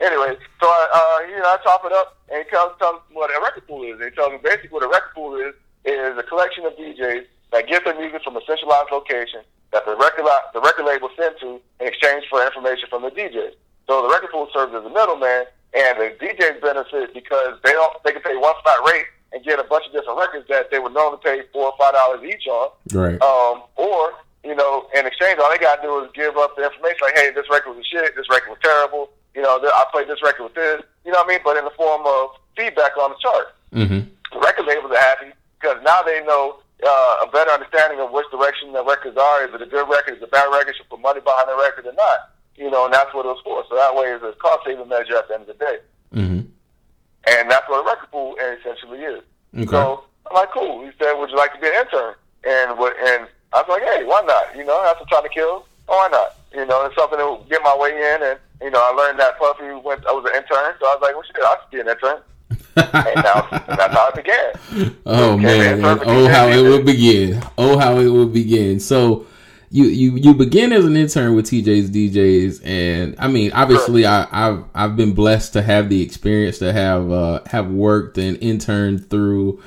Anyway, so I, uh, you know, I chop it up and he tells, tells me what a record pool is. And he tells me basically what a record pool is is a collection of DJs that get their music from a centralized location that the record li- the record label send to in exchange for information from the DJs. So the record pool serves as a middleman, and the DJs benefit because they don't they can pay one flat rate and get a bunch of different records that they would normally pay four or five dollars each on. Right. Um, or, you know, in exchange, all they got to do is give up the information like, hey, this record was shit, this record was terrible, you know, I played this record with this, you know what I mean? But in the form of feedback on the chart. Mm-hmm. The record labels are happy because now they know uh, a better understanding of which direction the records are. Is it a good record? Is it a bad record? Should put money behind the record or not? You know, and that's what it was for. So that way it's a cost saving measure at the end of the day. Mm-hmm. And that's what a record pool essentially is. Okay. So I'm like, cool. He said, would you like to be an intern? And what? And I was like, hey, why not? You know, that's what I'm trying to kill. Why not? You know, it's something that will get my way in. And you know, I learned that Puffy went. I was an intern, so I was like, well, shit, I should be an intern. and now and that's how it began. Oh Okay, man, man, oh how it will begin. Oh how it will begin. So you you you begin as an intern with TJ's DJs, and I mean, obviously, I, I've I've been blessed to have the experience to have uh, have worked and interned through.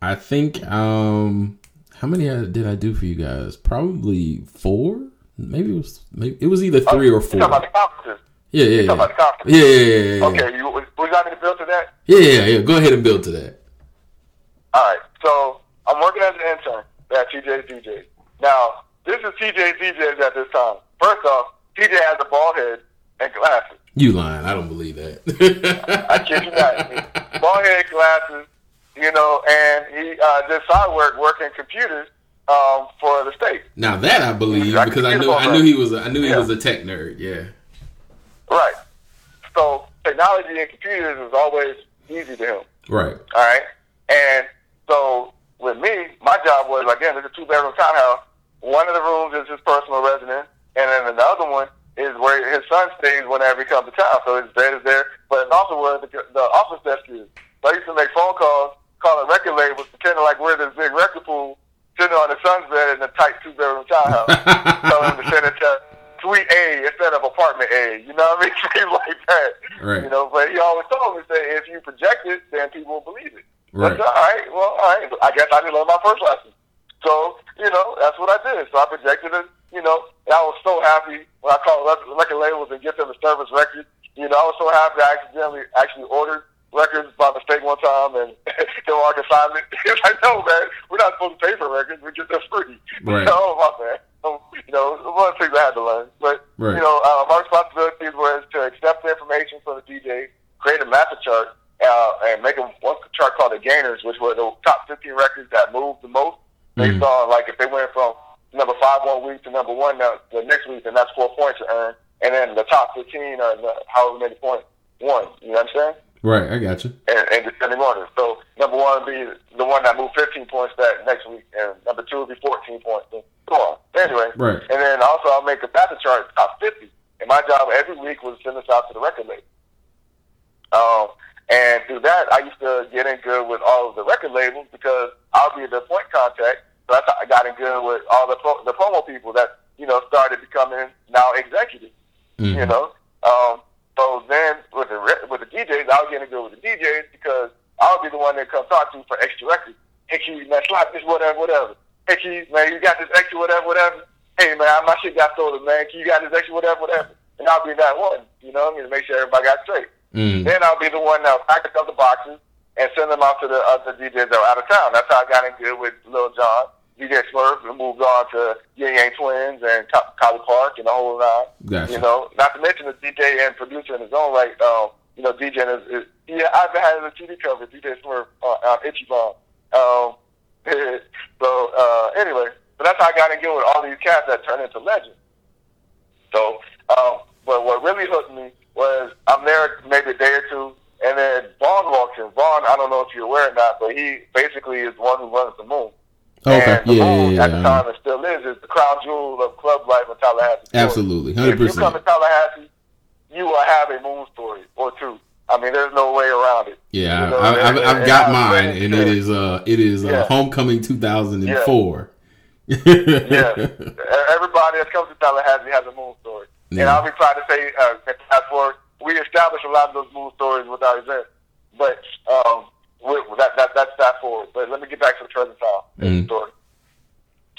I think um how many did I do for you guys? Probably four. Maybe it was maybe it was either three or four. Talking about the conferences? Yeah, yeah, yeah. about the? Yeah, yeah, yeah, yeah. Okay, you would would you like me to build to that? Yeah, yeah, yeah. Go ahead and build to that. All right, so I'm working as an intern at TJ's DJs. Now, this is TJ's DJs at this time. First off, TJ has a bald head and glasses. You lying? I don't believe that. I kid you not. Bald head glasses, you know, and he uh, did side work working computers um, for the state. Now that I believe I because I knew I knew he was a, I knew he Yeah. was a tech nerd. Yeah. Right. So technology and computers was always easy to him. Right. All right. And so with me, my job was again, it's a two bedroom townhouse. One of the rooms is his personal residence, and then the other one is where his son stays whenever he comes to town. So his bed is there, but it's also where the, the office desk is. So I used to make phone calls, calling record labels, pretending like we're this big record pool, sitting on his son's bed in a tight two bedroom townhouse. telling him to send it to Suite A instead of Apartment A. You know what I mean? Things like that. Right. You know, but he always told me, say, if you project it, then people will believe it. Right. That's all right. Well, all right. I guess I didn't learn my first lesson. So, you know, that's what I did. So I projected it, you know, and I was so happy when I called record, labels and get them to service record. You know, I was so happy I accidentally actually ordered records by mistake one time and they were on consignment. It's like, no, man, we're not supposed to pay for records. We get them free. Right. oh, my bad. So, you know, one of the things I had to learn. But, Right. you know, uh, my responsibilities was to accept the information from the DJ, create a master chart, uh, and make a one chart called the gainers, which were the top 15 records that moved the most based on, like, if they went from number five one week to number one now, the next week, then that's four points to earn. And then the top 15 are the, however many points won. You know what I'm saying? Right, I got you. and, and descending order. So number one would be the one that moved 15 points that next week, and number two would be 14 points. And so on. Anyway, Right. and then also I'll make a battle chart top 50. And my job every week was send this out to the record label. Um, and through that, I used to get in good with all of the record labels because I'll be the point contact. So how I got in good with all the pro- the promo people that you know started becoming now executives Mhm. you know. Um, so then with the re- with the DJs, I'll get in good with the DJs because I'll be the one that come talk to for extra records. Hey, Keys, man, slap this, whatever, whatever. Hey, Keys, man, you got this extra, whatever, whatever. Hey, man, my shit got stolen, man. You got this extra, whatever, whatever. And I'll be that one, you know, what I mean, to make sure everybody got straight. Mhm. Then I'll be the one that'll package up the boxes and send them out to the other DJs that are out of town. That's how I got in good with Lil Jon. DJ Smurf and moved on to Ying Yang Twins and Collipark and the whole nine. Gotcha. You know, not to mention the DJ and producer in his own right. Um, you know, DJ is, is yeah, I've had a CD cover, DJ Smurf uh, on Itchy Bomb. Um, so uh, anyway, so that's how I got in good with all these cats that turned into legends. So, um, but what really hooked me was I'm there maybe a day or two, and then Vaughn walks in. Vaughn, I don't know if you're aware or not, but he basically is the one who runs the moon. Okay, And yeah, moon yeah, at the yeah. time and still is is the crown jewel of club life in Tallahassee. Absolutely, hundred percent. If you come 100%. to Tallahassee, you will have a moon story or two. I mean, there's no way around it. Yeah, You know, I, I've and got mine, and it is uh, it is uh, Yeah. homecoming 2004. Yeah, everybody that comes to Tallahassee has a moon story, and I'll be proud to say, uh, forward, we established a lot of those moon stories with our event, but um, we, that that that's fast forward. But let me get back to the present time Mhm. story.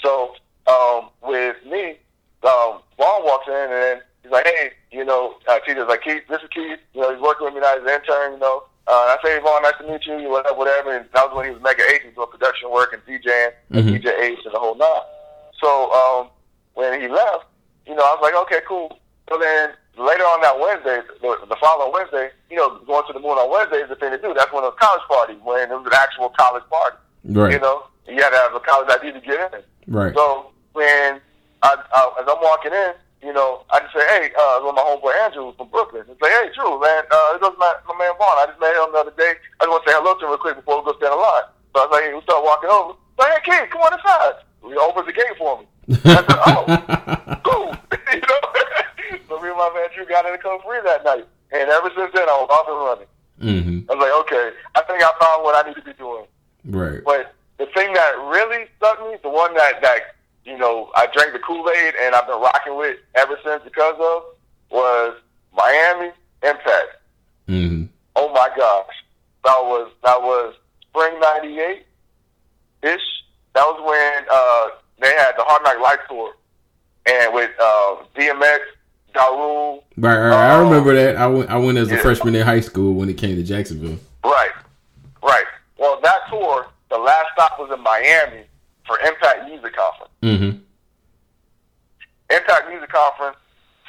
So um, with me, um, Vaughn walks in and he's like, "Hey, you know," uh, Keith's like, "Keith, this is Keith. You know, he's working with me now as an intern. You know." Uh, I say, Vaughn, nice to meet you, whatever, whatever. And that was when he was Mega Ace, he was doing production work and DJing, and Mhm. DJ Ace and the whole nine. So um, when he left, you know, I was like, okay, cool. So then later on that Wednesday, the, the following Wednesday, you know, going to the moon on Wednesday is the thing to do. That's when it was college party, when it was an actual college party. Right, You know, you had to have a college ID to get in. right. So when I, I as I'm walking in, you know, I just say, hey, uh, with my homeboy Andrew from Brooklyn. And say, hey, Drew, man, uh, it was my, my man Vaughn. I just met him the other day. I just want to say hello to him real quick before we go stand in line. So I was like, hey, we start walking over. So, hey, kid, come on inside. He opens the gate for me. I said, oh, cool. you know? Me and my man Drew got in the code free that night. And ever since then, I was off and running. hmm I was like, okay, I think I found what I need to be doing. Right. But the thing that really stuck me, the one that, that you know, I drank the Kool Aid and I've been rocking with ever since because of, was Miami Impact. hmm Oh my gosh, that was that was spring '98 ish. That was when uh, they had the Hard Knock Life tour, and with uh, DMX, Ja Rule, Right, right. I Um, remember that. I went. I went as a yeah. freshman in high school when it came to Jacksonville. Right, right. Well, that tour, the last stop was in Miami for Impact Music Conference. Mm-hmm. Impact Music Conference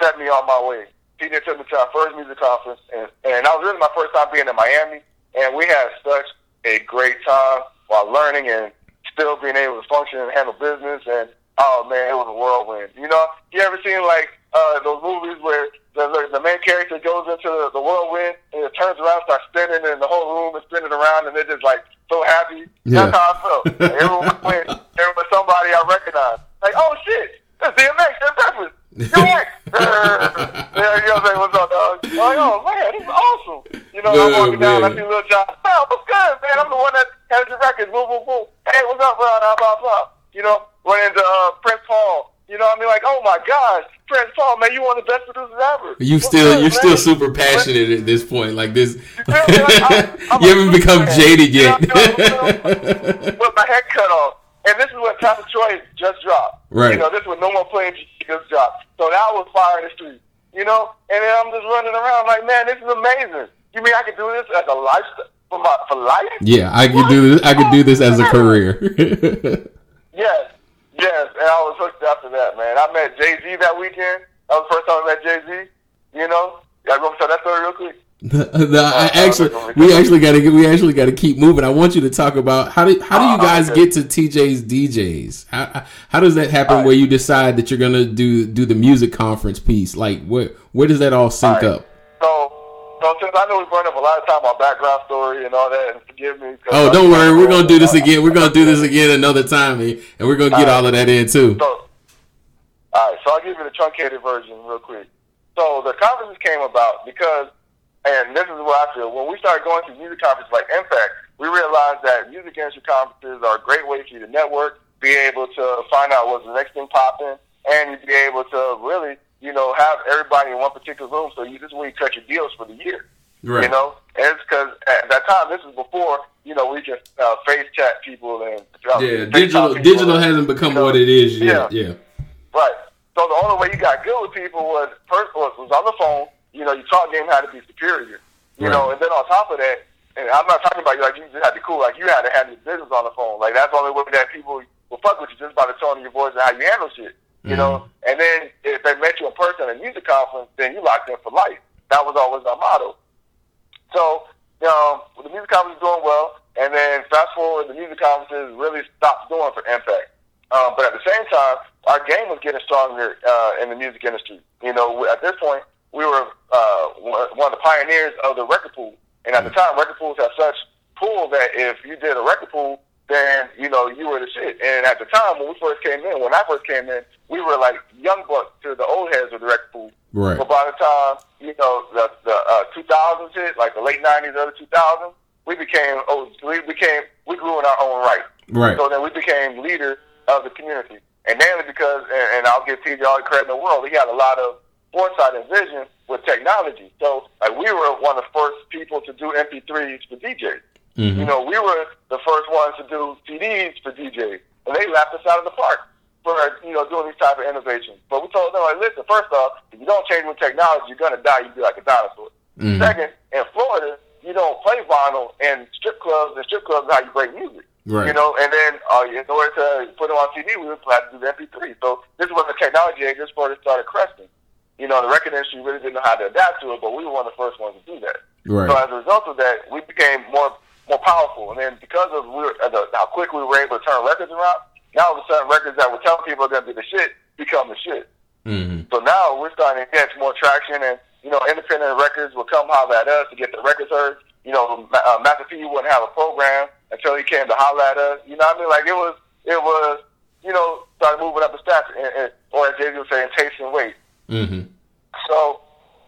set me on my way. TJ took me to our first music conference, and, and that was really my first time being in Miami. And we had such a great time while learning and still being able to function and handle business. And oh man, it was a whirlwind. You know, you ever seen like uh, those movies where the, the, the main character goes into the, the whirlwind and it turns around, starts spinning, and the whole room is spinning around, and they're just like so happy. Yeah. That's how I felt. Everyone went, there was somebody I recognized. Like, oh shit, that's DMX, that's Breakfast. DMX. yeah, you know what I'm saying? What's up, dog? Like, oh man, this is awesome. You know, I'm Yeah, walking down, I see Lil Jon. Man, what's good, man? I'm the one that has the records. Boom, boom, boom. Hey, what's up, bro? Blah, blah, blah. You know, run into uh, Prince Paul. You know what I mean? Like, oh my gosh, Prince Paul, man, you one of the best producers ever. You still good, you're man? still super passionate at this point. Like this, feel me? I- you a haven't become fan. jaded yet. you know, with my head cut off. And this is what Top of Detroit just dropped. Right. You know, this was No More Playing just dropped. So that was fire in the street. You know? And then I'm just running around like, man, this is amazing. You mean I could do this as a lifestyle for my for life? yeah, I could do this. I could do this as a career. Yes. Yes. And I was hooked after that, man. I met Jay Z that weekend. That was the first time I met Jay Z. You know? I'm gonna tell that story real quick. no, I actually, we actually got to we actually got to keep moving. I want you to talk about how do how do oh, you Oh, guys get to TJ's DJs? How how- does that happen? Alright. Where you decide that you're gonna do do the music conference piece? Like where where does that all sync Alright. up? So, so since I know we burned up a lot of time on background story and all that, and forgive me. Oh, don't worry, we're gonna do this again. We're gonna do this again another time, and we're gonna get all of that in too. So, all right, so I'll give you the truncated version real quick. So the conferences came about because, and this is what I feel, when we started going to music conferences like Impact, we realized that music industry conferences are a great way for you to network, be able to find out what's the next thing popping, and be able to really, you know, have everybody in one particular room. So you, this is where you cut your deals for the year. Right. You know, and it's because at that time, this is before, you know, we can uh, face chat people and uh, Yeah, digital people digital hasn't become you know, what it is yet. Yeah. Right. So the only way you got good with people was first was, was on the phone. You know, you taught them how to be superior. You Right. know, and then on top of that, and I'm not talking about you like you just had to cool, like you had to have your business on the phone. Like that's the only way that people will fuck with you just by the tone of your voice and how you handle shit. You know, and then they met you in person at a music conference, then you locked in for life. That was always our motto. So, um, the music conference is doing well, and then fast forward, the music conferences really stopped doing for Impact. Um, but at the same time, our game was getting stronger uh, in the music industry. You know, at this point, we were uh, one one of the pioneers of the record pool, and at the time, record pools have such pull that if you did a record pool, then you know you were the shit. And at the time, when we first came in, when I first came in, we were like young bucks to the old heads of the record pool. Right. But by the time you know the the uh, 2000s hit, like the late 90s, early 2000s, we became oh we became we grew in our own right. Right. So then we became leaders of the community, and mainly because and, and I'll give TJ all the credit in the world. He had a lot of foresight and vision with technology. So like we were one of the first people to do MP3s for DJs. Mm-hmm. You know, we were the first ones to do CDs for DJs, and they laughed us out of the park for you know doing these type of innovations. But we told them like, listen, first off, if you don't change with technology, you're gonna die. You'd be like a dinosaur. Mhm. Second, in Florida, you don't play vinyl in strip clubs, and strip clubs how you break music. Right. You know, and then uh, in order to put it on CD, we would have to do the MP3. So this is when the technology age just started started cresting. You know, the record industry really didn't know how to adapt to it, but we were one of the first ones to do that. Right. So as a result of that, we became more more powerful, and then because of we were, the, how quick we were able to turn records around, now all of a sudden records that were telling people are going to be the shit become the shit. Mm-hmm. So now we're starting to get more traction, and you know, independent records will come holler at us to get the records heard. You know, uh, Master P wouldn't have a program until he came to holler at us. You know what I mean? Like it was, it was, you know, started moving up the stats, and, and, or as Jay Z would say, taste and weight. Mm-hmm. So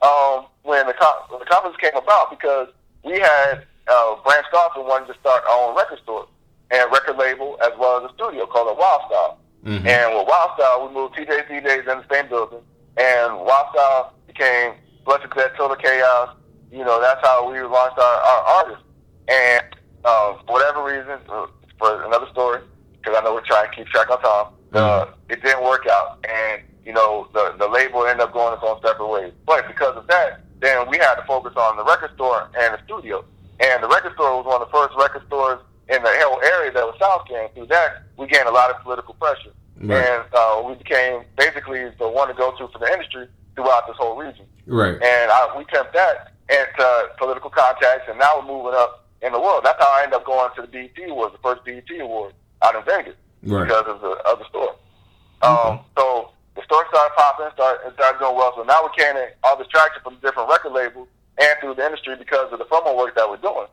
um, when the con- when the conference came about, because we had uh, branched off and wanted to start our own record store and record label as well as a studio called a Wild Style. Mhm. And with Wild Style, we moved TJ's DJs in the same building, and Wild Style became Blessed Dead Total Chaos. You know, that's how we launched our, our artists. And um, for whatever reason, uh, for another story, because I know we're trying to keep track of time, uh, it didn't work out. And, you know, the, the label ended up going its own separate ways. But because of that, then we had to focus on the record store and the studio. And the record store was one of the first record stores in the whole area that was South End. Through that, we gained a lot of political pressure. Right. And uh, we became basically the one to go to for the industry throughout this whole region. Right. And I, we kept that into political contacts, and now we're moving up in the world. That's how I ended up going to the BET Awards, the first BET Award out in Vegas, Right. because of the of the store. Um, so the store started popping, started started doing well. So now we're getting all this traction from different record labels and through the industry because of the promo work that we're doing.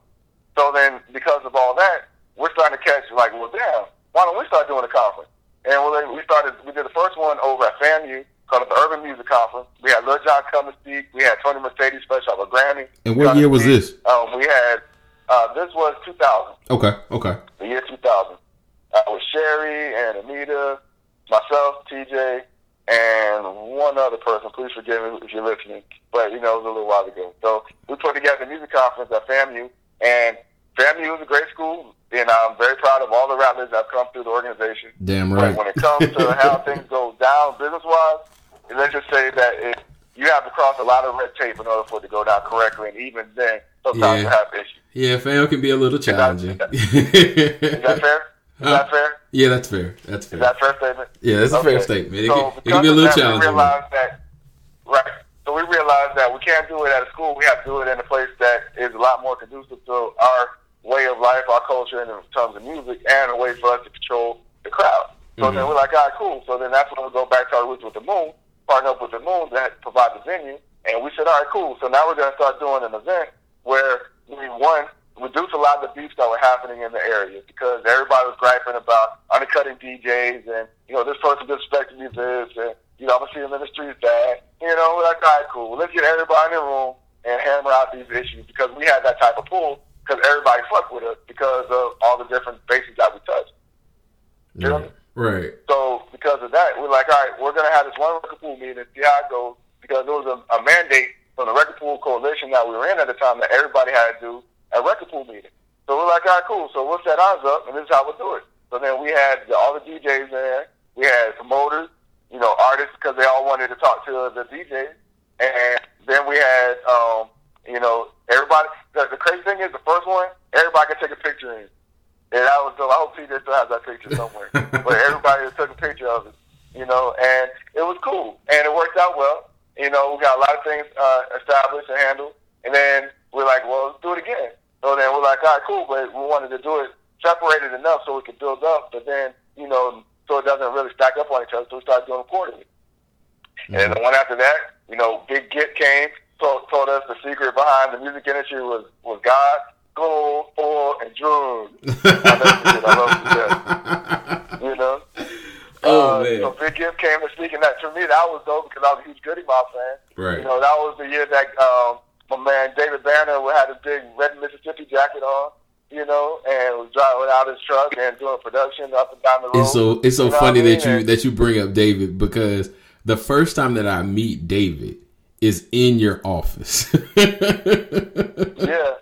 So then, because of all that, we're starting to catch like, well, damn, why don't we start doing a conference? And we we started. We did the first one over at FAMU called the Urban Music Conference. We had Lil Jon come and speak. We had Tony Mercedes special a Grammy. And what year was speak. this? Um, we had uh, this was 2000, Okay. Okay. the year 2000. Uh, with Sherry and Anita, myself, TJ, and one other person. Please forgive me if you're listening, but you know it was a little while ago. So we put together a music conference at FAMU, and FAMU is a great school, and I'm very proud of all the rattlers that have come through the organization. Damn But right. when it comes to how things go down business wise, let's just say that it, you have to cross a lot of red tape in order for it to go down correctly, and even then, sometimes Yeah. you have issues. Yeah, fam can be a little challenging. Is that fair? Is that fair? yeah, that's fair. That's fair. Is that a fair statement? Yeah, that's a fair Okay. statement. It, So can, it can be a little challenging. We that, right. So we realized that we can't do it at a school. We have to do it in a place that is a lot more conducive to our way of life, our culture, and in terms of music, and a way for us to control the crowd. So Mm-hmm. then we're like, all right, cool. So then that's when we go back to our roots with the moon, partner up with the moon that provide the venue, and we said, all right, cool. So now we're going to start doing an event where we one reduce a lot of the beefs that were happening in the area because everybody was griping about undercutting DJs and you know this person disrespected me this and you know I'm gonna see them in the streets that you know like all right cool let's get everybody in the room and hammer out these issues because we had that type of pull because everybody fucked with us because of all the different bases that we touched. Right. right. So because of that, we're like, all right, we're gonna have this one record pool meeting and see how it goes because there was a, a mandate from the record pool coalition that we were in at the time that everybody had to do a record pool meeting. So we're like, all right, cool. So we'll set ours up and this is how we'll do it. So then we had the, all the DJs there. We had promoters, you know, artists because they all wanted to talk to the DJs. And then we had, um, you know, everybody. The, the crazy thing is, the first one, everybody could take a picture in. And that was dope. I hope TJ still has that picture somewhere. but everybody took a picture of it, you know, and it was cool. And it worked out well. You know, we got a lot of things uh, established and handled. And then we're like, well, let's do it again. So then we're like, all right, cool. But we wanted to do it separated enough so we could build up. But then, you know, so it doesn't really stack up on each other. So we started doing quarterly. And the one after that, you know, Big Gipp came, told, told us the secret behind the music industry was, was God, gold, oil, and drugs. I never forget. I love to. You know? Oh, Uh, man. So Big Gipp came to speak, and that to me that was dope because I was a huge Goodie Mob fan. Right. You know, that was the year that um, my man David Banner had a big red Mississippi jacket on. You know, and was driving out his truck and doing production up and down the road. It's so it's so You know funny I mean? that you that you bring up David because the first time that I meet David is in your office. yeah.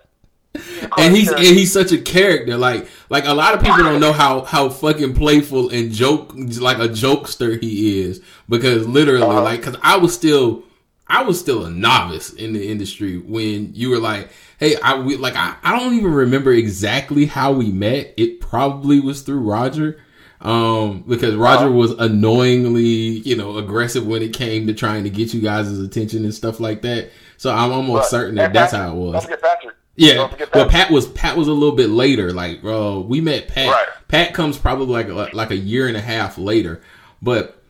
and he's and he's such a character. Like like a lot of people don't know how how fucking playful and joke like a jokester he is because literally Uh-huh. like because I was still I was still a novice in the industry when you were like, hey, I we like I, I don't even remember exactly how we met. It probably was through Roger. Um, because Roger Uh-huh. was annoyingly, you know, aggressive when it came to trying to get you guys' attention and stuff like that. So I'm almost Right. certain that that's Patrick, how it was. Don't forget Patrick. Yeah. Well, Pat was Pat was a little bit later. Like, bro, we met Pat. Right. Pat comes probably like like a year and a half later. But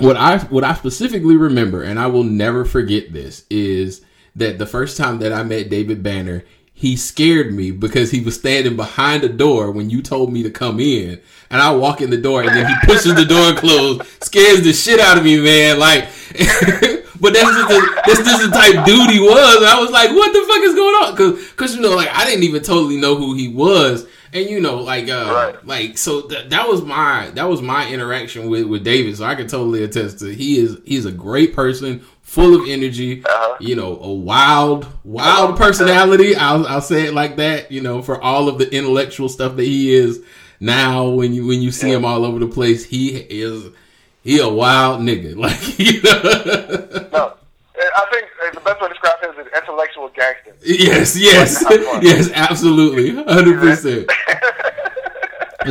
what I what I specifically remember, and I will never forget this, is that the first time that I met David Banner, he scared me because he was standing behind the door when you told me to come in, and I walk in the door, and then he pushes the door closed, scares the shit out of me, man. Like, but that's just the that's just the type dude he was. And I was like, what the fuck is going on? Because because you know, like I didn't even totally know who he was. And you know, like, uh, Right. like, so th- that was my that was my interaction with with David. So I can totally attest to he is he's a great person, full of energy. Uh-huh. You know, a wild wild personality. I'll I'll say it like that. You know, for all of the intellectual stuff that he is now, when you when you see him all over the place, he is he a wild nigga. Like you know. No. I think uh, the best way to describe him is an intellectual gangster. Yes, yes, Like, have fun. yes, absolutely, hundred percent.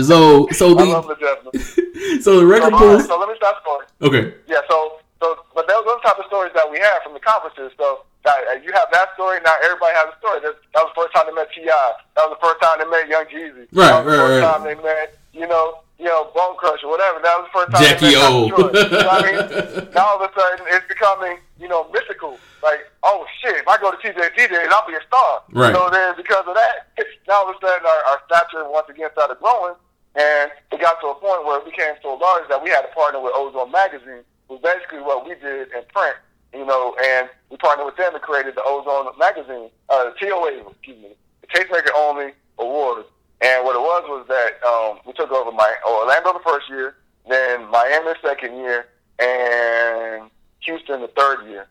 So, so I love the the so the record So, pools. so let me start story. Okay, Yeah, so so but those those type of stories that we have from the conferences. So that, uh, you have that story. Now everybody has a story. That, that was the first time they met Ti. That was the first time they met Young Jeezy. Right, that was the right, first right. time they met you know you know Bone Crusher, whatever. That was the first time Jackie O. You know what I mean? Now all of a sudden it's becoming you know mythical. Like oh shit, if I go to TJ DJs, I'll be a star. Right. So then because of that, now all of a sudden our, our stature once again started growing. And it got to a point where it became so large that we had to partner with Ozone Magazine, was basically what we did in print, you know, and we partnered with them and created the Ozone Magazine, uh, TOA, excuse me, the Tastemaker Only Awards. And what it was was that um, we took over my Orlando the first year, then Miami the second year, and Houston the third year.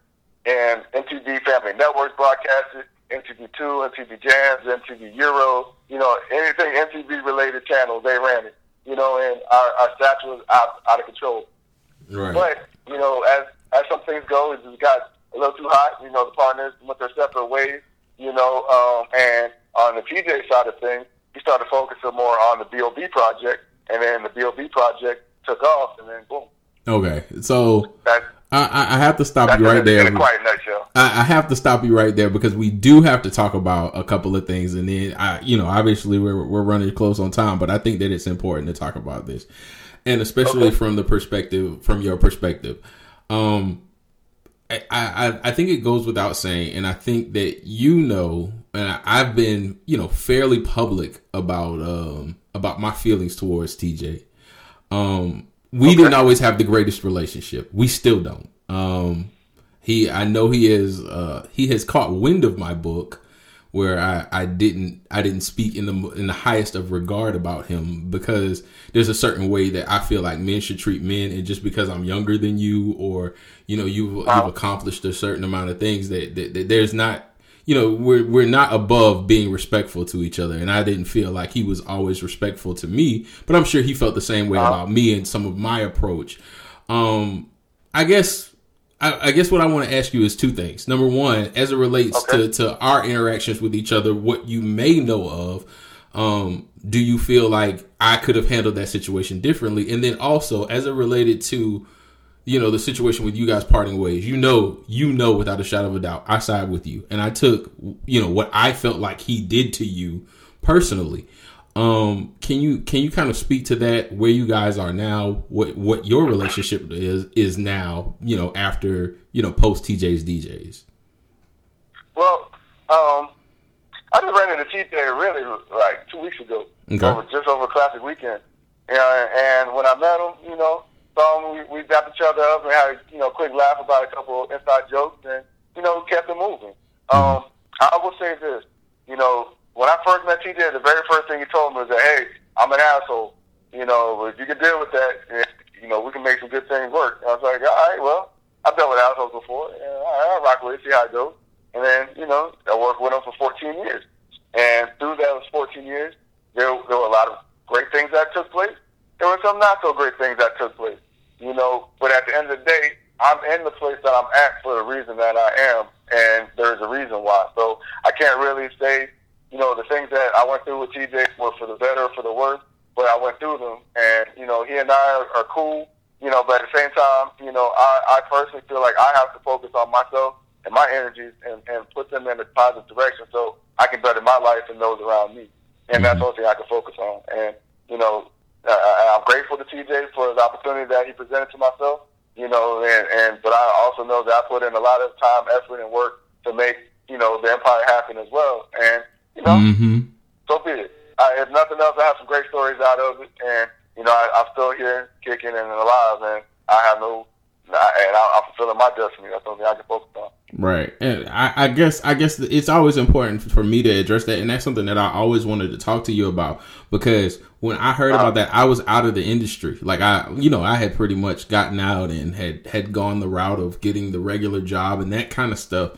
And MTV Family Networks broadcasted, MTV Two, MTV Jams, MTV Euro, you know, anything MTV related channels, they ran it. You know, and our, our stature was out out of control. Right. But you know, as as some things go, it just got a little too hot. You know, the partners went their separate ways. You know, um, and on the TJ side of things, he started focusing more on the BOB project, and then the BOB project took off, and then boom. Okay, so I, I have to stop you right there. quiet nutshell. I, I have to stop you right there because we do have to talk about a couple of things, and then I, you know, obviously we're we're running close on time, but I think that it's important to talk about this, and especially Okay. from the perspective, from your perspective. Um, I, I I think it goes without saying, and I think that you know, and I, I've been, you know, fairly public about um about my feelings towards TJ. Um, we didn't always have the greatest relationship. We still don't. Um, he, I know he is. Uh, he has caught wind of my book, where I, I didn't, I didn't speak in the in the highest of regard about him because there's a certain way that I feel like men should treat men, and just because I'm younger than you, or you know, you've you've accomplished a certain amount of things that, that, that there's not you know we're we're not above being respectful to each other and i didn't feel like he was always respectful to me but i'm sure he felt the same way about me and some of my approach um i guess I, I guess what I want to ask you is two things. Number one, as it relates to, to our interactions with each other, what you may know of, um, do you feel like I could have handled that situation differently? And then also, as it related to, you know, the situation with you guys parting ways, you know, you know, without a shadow of a doubt, I side with you, and I took, you know, what I felt like he did to you personally. Um, can you can you kind of speak to that where you guys are now, what what your relationship is is now, you know, after you know post TJ's DJs. Well, um, I just ran into TJ really like two weeks ago, Okay. over, just over Classic Weekend. Yeah, and when I met him, you know, him, we, we dapped each other up and had you know quick laugh about a couple inside jokes, and you know kept it moving. Um, I will say this, you know, when I first met TJ, the very first thing he told me was that, hey, I'm an asshole. You know, if you can deal with that, eh, you know, we can make some good things work. And I was like, all right, well, I've dealt with assholes before. Yeah, all right, I'll rock with it, see how it goes. And then, you know, I worked with him for 14 years. And through those 14 years, there, there were a lot of great things that took place. There were some not so great things that took place. You know, but at the end of the day, I'm in the place that I'm at for the reason that I am, and there's a reason why. So I can't really say, you know, the things that I went through with TJ were for the better or for the worse, but I went through them, and you know, he and I are, are cool. You know, but at the same time, you know, I, I personally feel like I have to focus on myself and my energies and, and put them in a positive direction so I can better my life and those around me. And that's mm-hmm. the only thing I can focus on. And, you know, I- I'm grateful to TJ for the opportunity that he presented to myself, you know, and, and but I also know that I put in a lot of time, effort, and work to make, you know, the empire happen as well. And, you know, Mm-hmm. so be it. I, if nothing else, I have some great stories out of it, and you know, I, I'm still here, kicking and alive, and I have no, and I, I'm fulfilling my destiny. That's something I can focus on. Right, and I, I guess I guess it's always important for me to address that, and that's something that I always wanted to talk to you about because when I heard about that, I was out of the industry. Like I, you know, I had pretty much gotten out and had had gone the route of getting the regular job and that kind of stuff.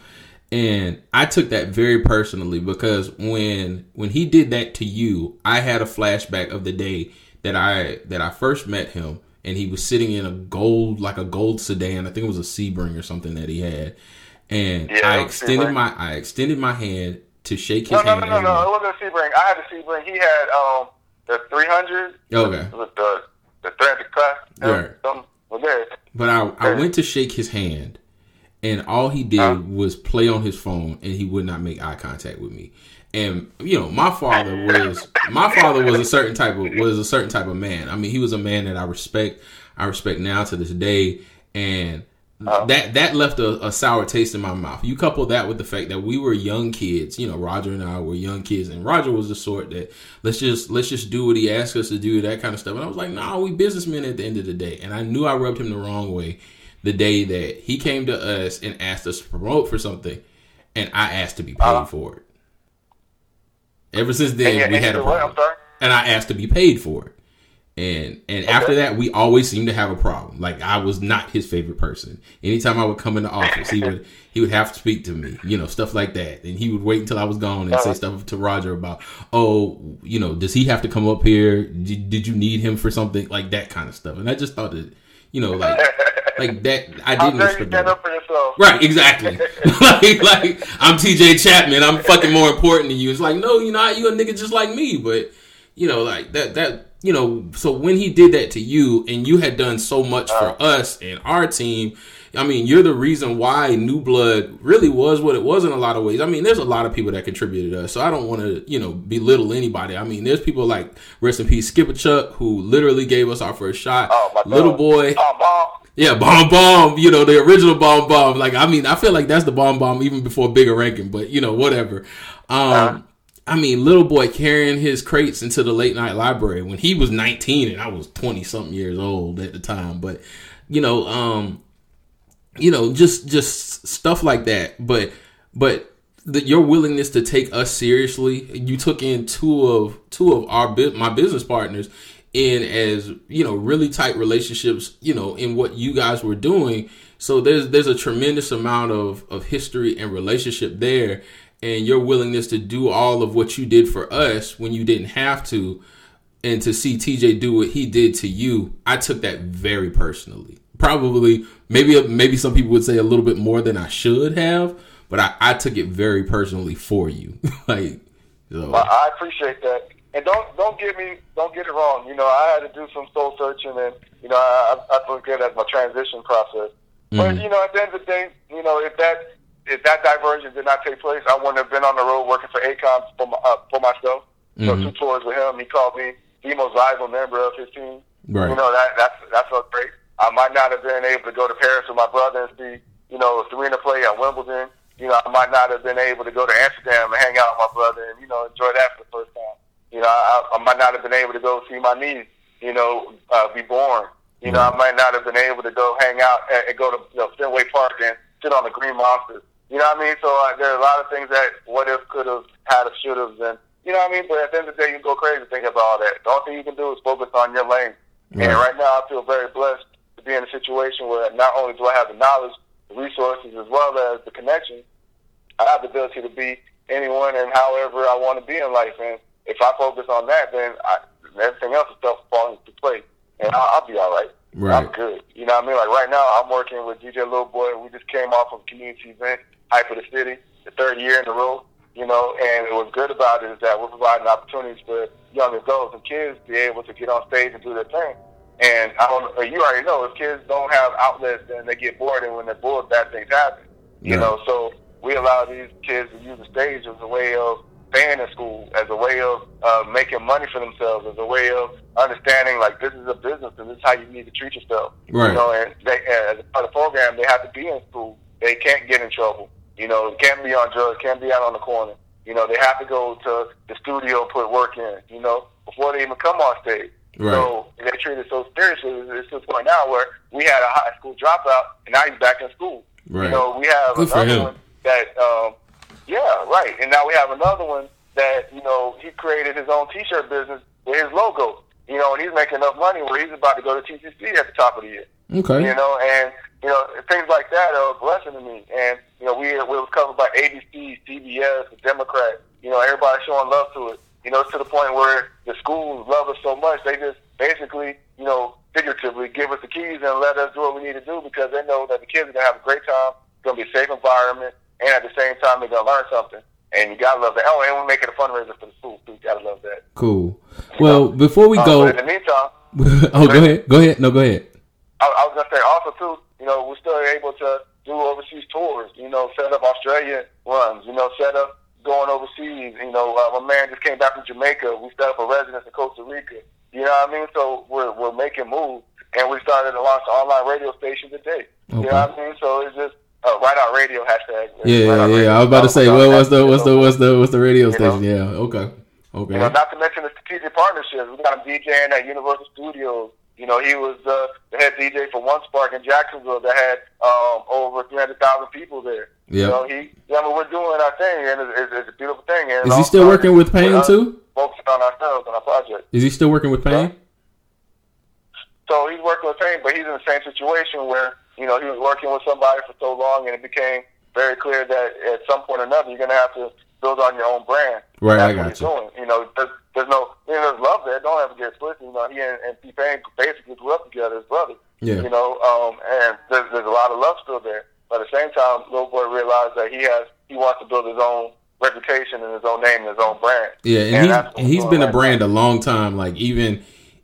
And I took that very personally because when when he did that to you, I had a flashback of the day that I that I first met him and he was sitting in a gold like a gold sedan. I think it was a Sebring or something that he had. And Yeah, I extended Sebring. my I extended my hand to shake his No, no, hand. no, no, no. It wasn't a Sebring. I had a Sebring. He had um the 300 Okay. with the the 300 class. Right. Something was there. But I, I went to shake his hand, and all he did Huh? was play on his phone, and he would not make eye contact with me. And you know, my father was my father was a certain type of was a certain type of man. I mean, he was a man that I respect. I respect now to this day, and oh. that that left a, a sour taste in my mouth. You couple that with the fact that we were young kids. You know, Roger and I were young kids, and Roger was the sort that let's just let's just do what he asked us to do, that kind of stuff. And I was like, nah, we businessmen at the end of the day. And I knew I rubbed him the wrong way the day that he came to us and asked us to promote for something, and I asked to be paid uh-huh. for it. Ever since then, And, we and had a what? problem sorry. and I asked to be paid for it. And and after that, we always seem to have a problem. Like I was not his favorite person. Anytime I would come in the office, he would he would have to speak to me, you know, stuff like that. And he would wait until I was gone and say uh-huh. stuff to Roger about, oh, you know, does he have to come up here? Did, did you need him for something like that kind of stuff? And I just thought that, you know, like like that. I didn't respect stand that. up for yourself? Right, exactly. like, like I'm TJ Chapman. I'm fucking more important than you. It's like, no, you're not. You a nigga just like me. But you know, like that. That you know. So when he did that to you, and you had done so much for uh-huh. us and our team. I mean, you're the reason why New Blood really was what it was in a lot of ways. I mean, there's a lot of people that contributed to us, so I don't want to, you know, belittle anybody. I mean, there's people like rest in peace, Skipper Chuck, who literally gave us our first shot. Oh, my Lil Boy, Oh, mom. yeah, bomb bomb. You know the original bomb bomb. Like I mean, I feel like that's the bomb bomb even before Bigga Rankin. But you know, whatever. Um, I mean, Lil Boy carrying his crates into the late night library when he was 19 and I was 20 something years old at the time. But you know, um, you know, just just stuff like that. But but the, your willingness to take us seriously, you took in two of two of our my business partners in as you know really tight relationships. You know, in what you guys were doing. So there's there's a tremendous amount of of history and relationship there, and your willingness to do all of what you did for us when you didn't have to and to see TJ do what he did to you, I took that very personally. Probably, maybe, maybe some people would say a little bit more than I should have, but I, I took it very personally for you. like, so, I I appreciate that. And don't don't get me don't get it wrong. You know, I had to do some soul searching, and you know, I I, look at it as my transition process. But you know, at the end of the day, you know, if that if that diversion did not take place, I wouldn't have been on the road working for Akon for my, uh, for myself. So two tours with him. He called me the most valuable member of his team. Right. You know that that's that's so great. I might not have been able to go to Paris with my brother and see you know Serena play at Wimbledon. You know, I might not have been able to go to Amsterdam and hang out with my brother and you know enjoy that for the first time. You know, I, I might not have been able to go see my niece. You know, uh, be born. You know, I might not have been able to go hang out and, and go to you know, Fenway Park and sit on the Green Monster. You know what I mean? So uh, there are a lot of things that what if, could have, had have, should have, and you know what I mean. But at the end of the day, you go crazy thinking about all that. The only thing you can do is focus on your lane. And right now, I feel very blessed to be in a situation where not only do I have the knowledge, the resources, as well as the connections, I have the ability to be anyone and however I want to be in life. And if I focus on that, then I, everything else is stuff falling into place, and I'll, I'll be all right. Right. I'm good. You know what I mean? Like right now, I'm working with DJ Lil Boy. We just came off of a community event, Hype of the City, the third year in a row. You know, and what's good about it is that we're providing opportunities for young adults and kids to be able to get on stage and do their thing. And I don't, uh, you already know, if kids don't have outlets, then they get bored, and when they're bored, bad things happen. You know, so we allow these kids to use the stage as a way of staying in school, as a way of uh, making money for themselves, as a way of understanding like this is a business and this is how you need to treat yourself. Right. You know, and they, as a part of the program, they have to be in school. They can't get in trouble. You know, can't be on drugs, can't be out on the corner. You know, they have to go to the studio and put work in. You know, before they even come on stage. Right. So they treat it so seriously. It's to the point now where we had a high school dropout, and now he's back in school. Right. You know, we have Good another one that, um, yeah, right. And now we have another one that you know he created his own T-shirt business with his logo. You know, and he's making enough money where he's about to go to TCC at the top of the year. okay. You know, and you know things like that are a blessing to me. And you know, we we was covered by ABC, CBS, the Democrat. You know, everybody showing love to it. You know, to the point where the schools love us so much they just basically, you know, figuratively give us the keys and let us do what we need to do because they know that the kids are gonna have a great time. It's gonna be a safe environment, and at the same time they're gonna learn something. And you gotta love that. Oh, and we're making a fundraiser for the school too. You gotta love that. Cool. Well, before we Uh, go, in the meantime, oh, go ahead. Go ahead. No, go ahead. I, I was gonna say also too, you know, we're still able to do overseas tours. You know, set up Australia runs. You know, set up going overseas. You know, uh, my man just came back from Jamaica. We set up a residence in Costa Rica. You know what I mean? So we're we're making moves, and we started to launch an online radio station today. You know what I mean? So it's just uh, right out radio hashtag. Yeah, Right yeah, Radio. yeah. I was about to say, well, what's the, what's the, what's the, what's the radio You know? station? Yeah. Okay. okay. you know, Okay. not to mention the strategic partnerships. We got him DJing at Universal Studios. You know, he was uh, the head DJ for One Spark in Jacksonville that had um, over 300,000 people there. Yeah. You know, he, yeah, I mean, we're doing our thing, and it's, it's, it's a beautiful thing. And Is he still working with Pain uh, too? Focusing on ourselves and our project. Is he still working with Pain? So he's working with Pain, but he's in the same situation where you know he was working with somebody for so long, and it became very clear that at some point or another you're going to have to build on your own brand. Right, That's I what got he's you. doing. You know, there's, there's no, you know, there's love there. Don't ever get twisted. You know, he and, and T Pain basically grew up together as brothers. Yeah. You know, um, and there's, there's a lot of love still there. But at the same time, Lil Boy realized that he has, he wants to build his own reputation and his own name and his own brand. Yeah, and, he's what he's been a brand a long time. Like even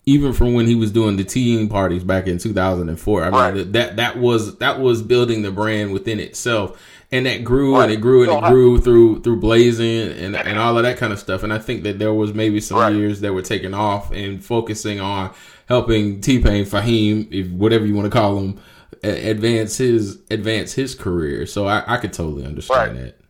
even from when he was doing the teen parties back in 2004. I mean Right. that that was that was building the brand within itself, and that grew and it grew and it grew through through blazing and and all of that kind of stuff. And I think that there was maybe some Right. years that were taken off and focusing on helping T Pain, Faheem, if whatever you want to call him, advance his advance his career. So I, I could totally understand Right. that.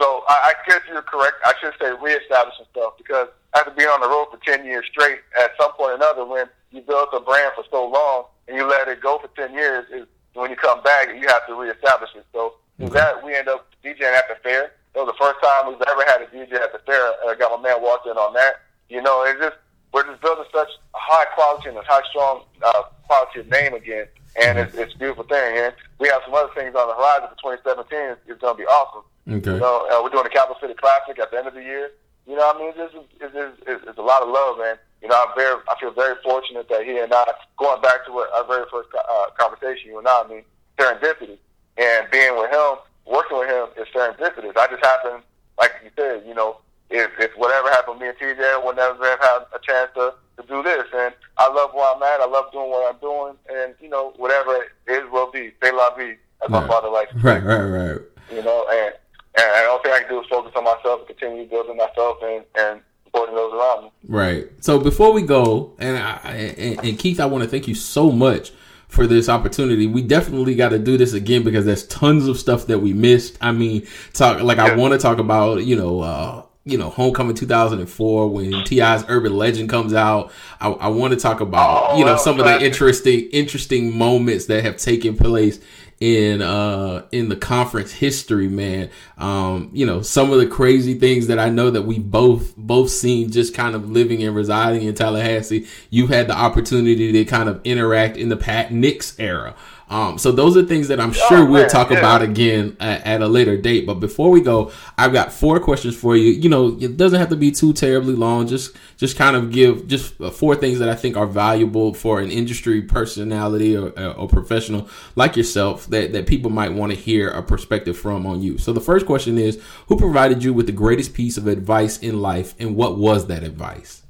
So I, I guess you're correct. I should say reestablish stuff because after being on the road for ten years straight, at some point or another, when you built a brand for so long and you let it go for ten years, is when you come back, you have to reestablish it. So with that, we end up DJing at the fair. It was the first time we've ever had a DJ at the fair. I got my man walked in on that. You know, it's just we're just building such high quality and a high strong uh, quality of name again, and it's, it's a beautiful thing. And we have some other things on the horizon for 2017. It's, it's going to be awesome. Okay. You know, uh, we're doing the Capital City Classic at the end of the year. You know, what I mean, this is it's, it's, it's, it's a lot of love, man. You know, I'm very, I feel very fortunate that he and I, going back to what our very first uh, conversation, you and I, I mean, serendipity, and being with him, working with him is serendipitous. I just happened, like you said, you know, if, if whatever happened, me and TJ would never have had a chance to, to do this. And I love where I'm at. I love doing what I'm doing, and you know, whatever it is will be. Say la vie, as my father likes to Right, right, right. you know, and and the only thing I can do is focus on myself and continue building myself and and supporting those around me. Right. So before we go, and I, and, and Keith, I want to thank you so much for this opportunity. We definitely got to do this again because there's tons of stuff that we missed. I mean, talk like I want to talk about, you know, uh, you know, Homecoming 2004 when T.I.'s Urban Legend comes out. I, I want to talk about, Oh, you know, some of the interesting interesting moments that have taken place in uh in the conference history man. Um you know some of the crazy things that i know that we both both seen just kind of living and residing in tallahassee you've had the opportunity to kind of interact in the pat nix era um so those are things that i'm sure Oh, we'll man, talk yeah. about again at, at a later date. But before we go i've got four questions for you. You know it doesn't have to be too terribly long. Just just kind of give just four things that i think are valuable for an industry personality or, or professional like yourself that that people might want to hear a perspective from on you. So the first question is who provided you with the greatest piece of advice in life and what was that advice?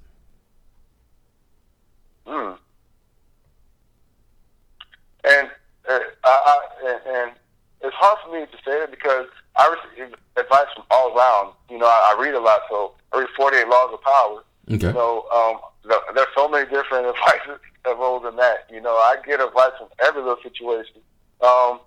Mm. And I, I and, and it's hard for me to say that because I receive advice from all around. You know, I, I read a lot, so I read Forty Eight Laws of Power. okay know, um, th- there's so many different advices that roles in that. You know, I get advice from every little situation. Um,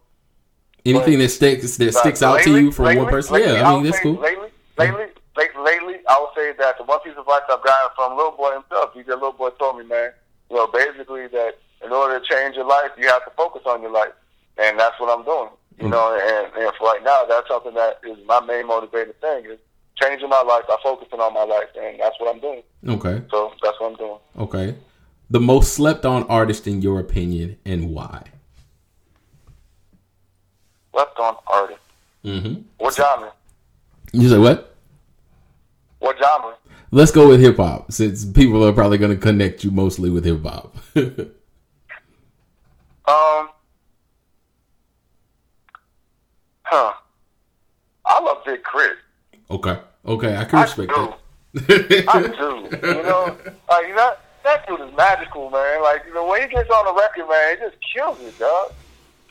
anything that sticks that sticks out to you from one person lately, yeah i mean that's cool Lately, lately, lately, lately, I would say that the one piece of advice I've gotten from Lil Boy himself, DJ Lil Boy told me, man, you know, basically that in order to change your life, you have to focus on your life, and that's what I'm doing. You know, and, and for right now, that's something that is my main motivating thing is changing my life by focusing on my life, and that's what I'm doing. okay So that's what I'm doing. Okay. The most slept on artist in your opinion and why? Left on artist. Mm-hmm. What genre? You say what? What genre? Let's go with hip hop since people are probably going to connect you mostly with hip hop. Um, huh. I love Big Crit. okay. Okay. I can I respect do. that. I do. You know, like that that dude is magical, man. Like you know, when he gets on the record, man, it just kills it, dog.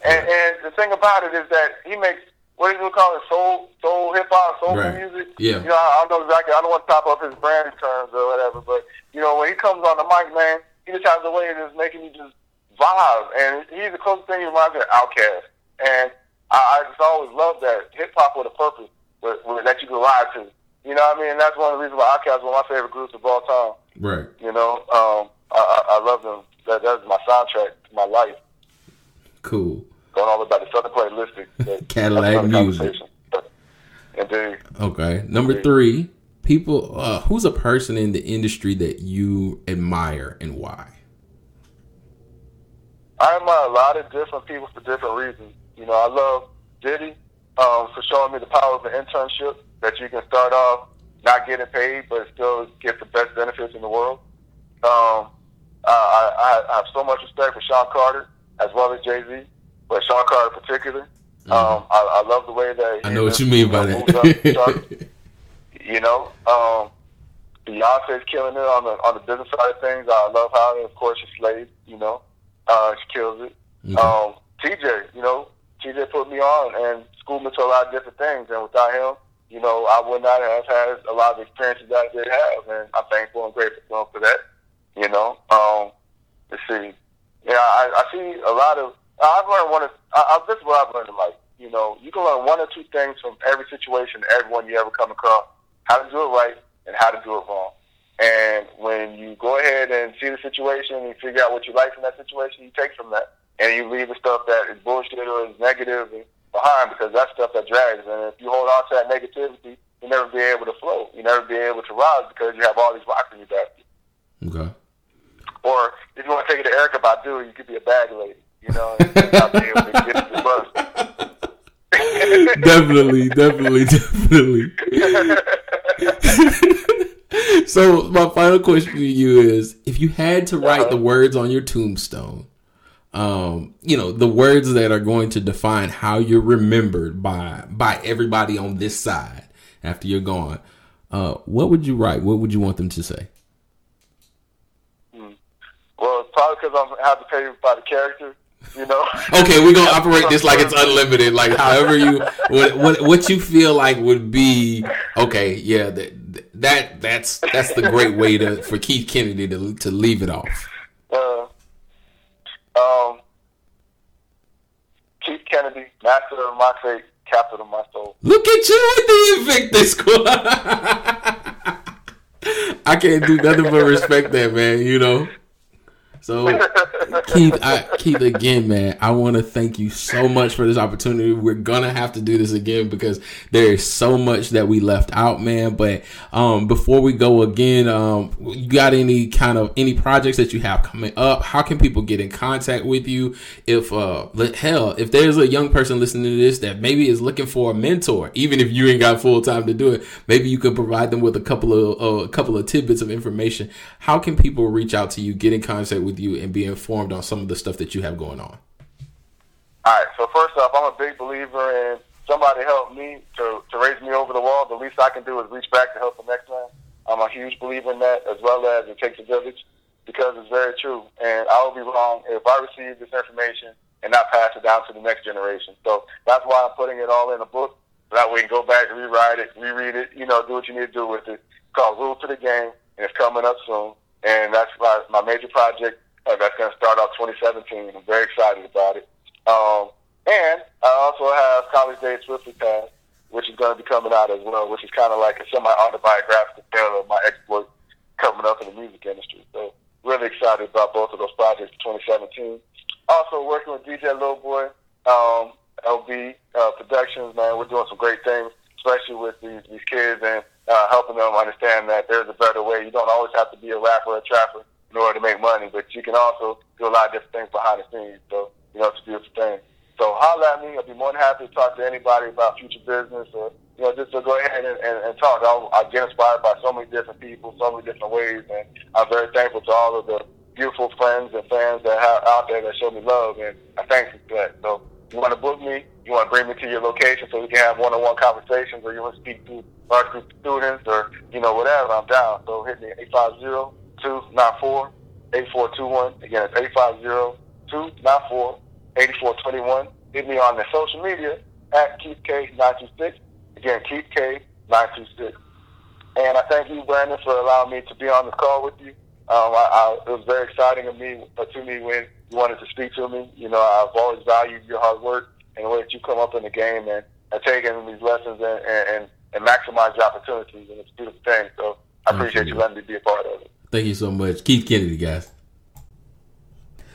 And and the thing about it is that he makes what do you call it, soul soul hip hop, soul Right. music. Yeah. You know, I don't know exactly. I don't want to top up his brand terms or whatever, but you know, when he comes on the mic, man, he just has a way of just making you just vibe. And he's the closest thing he reminds me of Outkast. And I, I just always loved that hip hop with a purpose with, that you can ride to. You know what I mean? And that's one of the reasons why Outkast is one of my favorite groups of all time. right. You know, um, I, I, I love them. That, that's my soundtrack to my life. Cool. Going all about the way back to Southernplayalistic. But Cadillac music. Indeed. Okay. Number three, people, uh, who's a person in the industry that you admire and why? I admire a lot of different people for different reasons. You know, I love Diddy um, for showing me the power of an internship that you can start off not getting paid, but still get the best benefits in the world. Um, I, I, I have so much respect for Sean Carter as well as Jay Z, but Sean Carter in particular. Mm-hmm. Um, I, I love the way that I know what you mean by that. you know, um, Beyonce's killing it on the on the business side of things. I love how, of course, she's Slade. You know, uh, she kills it. Okay. Um, TJ, you know, TJ put me on and schooled me to a lot of different things, and without him, you know, I would not have had a lot of experiences that I did have, and I'm thankful and grateful for that. You know, um, let's see. Yeah, I, I see a lot of. I've learned one of. I, I, this is what I've learned in life. You know, you can learn one or two things from every situation, everyone you ever come across. How to do it right and how to do it wrong. And when you go ahead and see the situation and you figure out what you like from that situation, you take from that. And you leave the stuff that is bullshit or is negative behind because that's stuff that drags. And if you hold on to that negativity, you'll never be able to float. You'll never be able to rise because you have all these rocks in your back. Okay. Or if you want to take it to Erykah Badu, you could be a bag lady. You know, not be able to get the bus. definitely, definitely, definitely. so my final question to you is: If you had to write uh-huh. the words on your tombstone, um, you know, the words that are going to define how you're remembered by by everybody on this side after you're gone, uh, what would you write? What would you want them to say? Hmm. Well, probably because I have to pay by the character you know. Okay, we're gonna operate this like it's unlimited. Like however you what what what you feel like would be okay. Yeah, that that that's that's the great way to for Keith Kennedy to to leave it off. Uh, um, Keith Kennedy, master of my fate, of my soul. Look at you with the Invictus squad. I can't do nothing but respect that man. You know. So, Keith, I, Keith, again, man, I want to thank you so much for this opportunity. We're gonna have to do this again because there is so much that we left out, man. But um, before we go again, um, you got any kind of any projects that you have coming up? How can people get in contact with you? If uh, hell, if there's a young person listening to this that maybe is looking for a mentor, even if you ain't got full time to do it, maybe you could provide them with a couple of uh, a couple of tidbits of information. How can people reach out to you, get in contact with with you and be informed on some of the stuff that you have going on? All right. So first off, I'm a big believer in somebody help me to, to raise me over the wall. The least I can do is reach back to help the next man. I'm a huge believer in that, as well as it takes a village, because it's very true. And I would be wrong if I received this information and not pass it down to the next generation. So that's why I'm putting it all in a book. That way you can go back, rewrite it, reread it, you know, do what you need to do with it. It's called Rule to the Game, and it's coming up soon. And that's my, my major project uh, that's going to start off 2017. I'm very excited about it. Um, and I also have College Days Swiftly Pass, which is going to be coming out as well, which is kind of like a semi-autobiographical tale of my exploits coming up in the music industry. So really excited about both of those projects for 2017. Also working with DJ Lil Boy, um, LB uh, Productions, man. We're doing some great things, especially with these, these kids and uh, helping them understand that there's a better way. You don't always have to be a rapper or a trapper in order to make money, but you can also do a lot of different things behind the scenes. So, you know, it's a beautiful thing. So holler at me. I'll be more than happy to talk to anybody about future business or, you know, just to go ahead and, and, and talk. I'll, I get inspired by so many different people, so many different ways, and I'm very thankful to all of the beautiful friends and fans that have out there that show me love, and I thank you for that. So you want to book me, you want to bring me to your location so we can have one-on-one conversations, or you want to speak to large group of students, or, you know, whatever, I'm down. So hit me at 850 294 8421. Again, it's 850 294 8421. Hit me on the social media at Keith K926. Again, Keith K926. And I thank you, Brandon, for allowing me to be on this call with you. Um, I, I, it was very exciting of me, uh, to me when you wanted to speak to me. You know, I've always valued your hard work and the way that you come up in the game and, and taking these lessons and, and, and maximize your opportunities. And it's a beautiful thing. So I appreciate you letting me be a part of it. Thank you so much. Keith Kennedy, guys.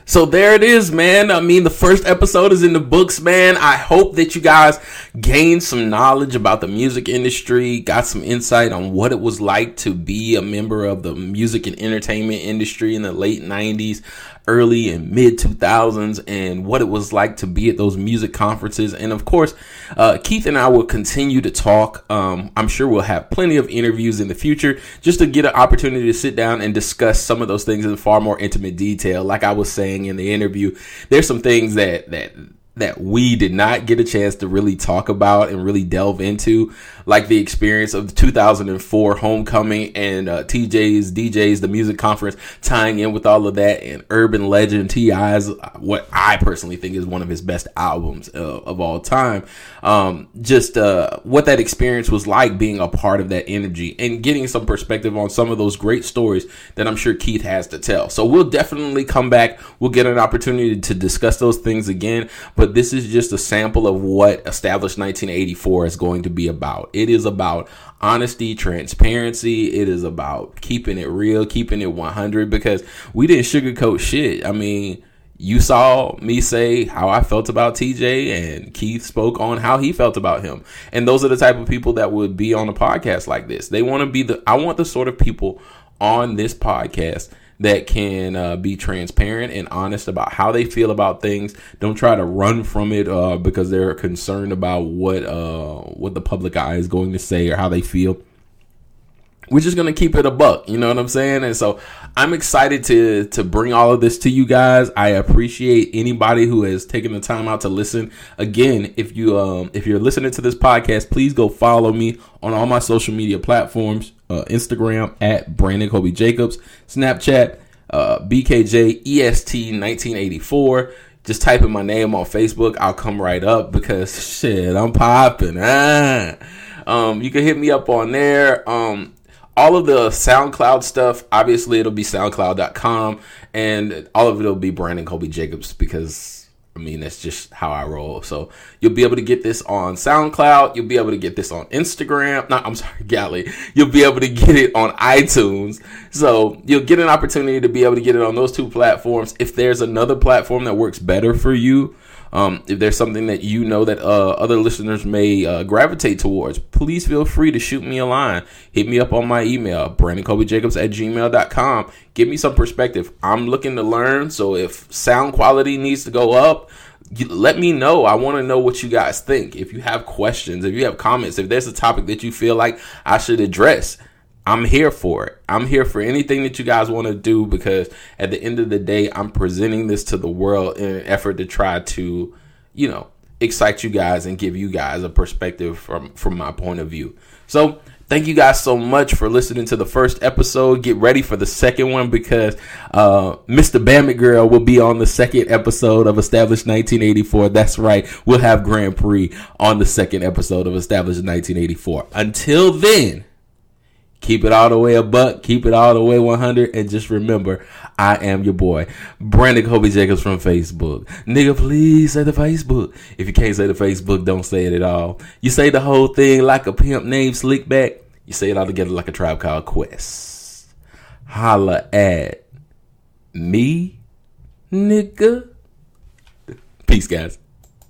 So there it is, man. I mean, the first episode is in the books, man. I hope that you guys gained some knowledge about the music industry, got some insight on what it was like to be a member of the music and entertainment industry in the late 90s, early and mid 2000s and what it was like to be at those music conferences. And of course, uh, Keith and I will continue to talk. Um, I'm sure we'll have plenty of interviews in the future just to get an opportunity to sit down and discuss some of those things in far more intimate detail. Like I was saying in the interview, there's some things that, that, that we did not get a chance to really talk about and really delve into like the experience of the 2004 homecoming and uh, TJ's DJ's the music conference tying in with all of that and urban legend T.I.'s what I personally think is one of his best albums uh, of all time. Um, just uh, what that experience was like being a part of that energy and getting some perspective on some of those great stories that I'm sure Keith has to tell. So we'll definitely come back. We'll get an opportunity to discuss those things again but this is just a sample of what established 1984 is going to be about it is about honesty, transparency. It is about keeping it real, keeping it 100 because we didn't sugarcoat shit. I mean, you saw me say how I felt about TJ and Keith spoke on how he felt about him. And those are the type of people that would be on a podcast like this. They want to be the I want the sort of people on this podcast that can uh, be transparent and honest about how they feel about things. Don't try to run from it uh, because they're concerned about what uh, what the public eye is going to say or how they feel. We're just gonna keep it a buck, you know what I'm saying? And so I'm excited to to bring all of this to you guys. I appreciate anybody who has taken the time out to listen. Again, if you um if you're listening to this podcast, please go follow me on all my social media platforms uh, Instagram at Brandon Kobe Jacobs, Snapchat, uh, BKJ EST 1984. Just type in my name on Facebook. I'll come right up because shit, I'm popping. Ah. Um, you can hit me up on there. Um, all of the SoundCloud stuff, obviously, it'll be SoundCloud.com, and all of it will be Brandon Kobe Jacobs because I mean, that's just how I roll. So you'll be able to get this on SoundCloud. You'll be able to get this on Instagram. No, I'm sorry, Galley. You'll be able to get it on iTunes. So you'll get an opportunity to be able to get it on those two platforms. If there's another platform that works better for you, um, if there's something that you know that uh, other listeners may uh, gravitate towards, please feel free to shoot me a line. Hit me up on my email, BrandonKobeJacobs at gmail.com. Give me some perspective. I'm looking to learn. So if sound quality needs to go up, let me know. I want to know what you guys think. If you have questions, if you have comments, if there's a topic that you feel like I should address, I'm here for it. I'm here for anything that you guys want to do because at the end of the day, I'm presenting this to the world in an effort to try to, you know, excite you guys and give you guys a perspective from from my point of view. So, thank you guys so much for listening to the first episode. Get ready for the second one because uh, Mr. Bamit Girl will be on the second episode of Established 1984. That's right. We'll have Grand Prix on the second episode of Established 1984. Until then, Keep it all the way a buck. Keep it all the way 100. And just remember, I am your boy, Brandon Kobe Jacobs from Facebook. Nigga, please say the Facebook. If you can't say the Facebook, don't say it at all. You say the whole thing like a pimp named Slickback. You say it all together like a tribe called Quest. Holla at me, nigga. Peace, guys.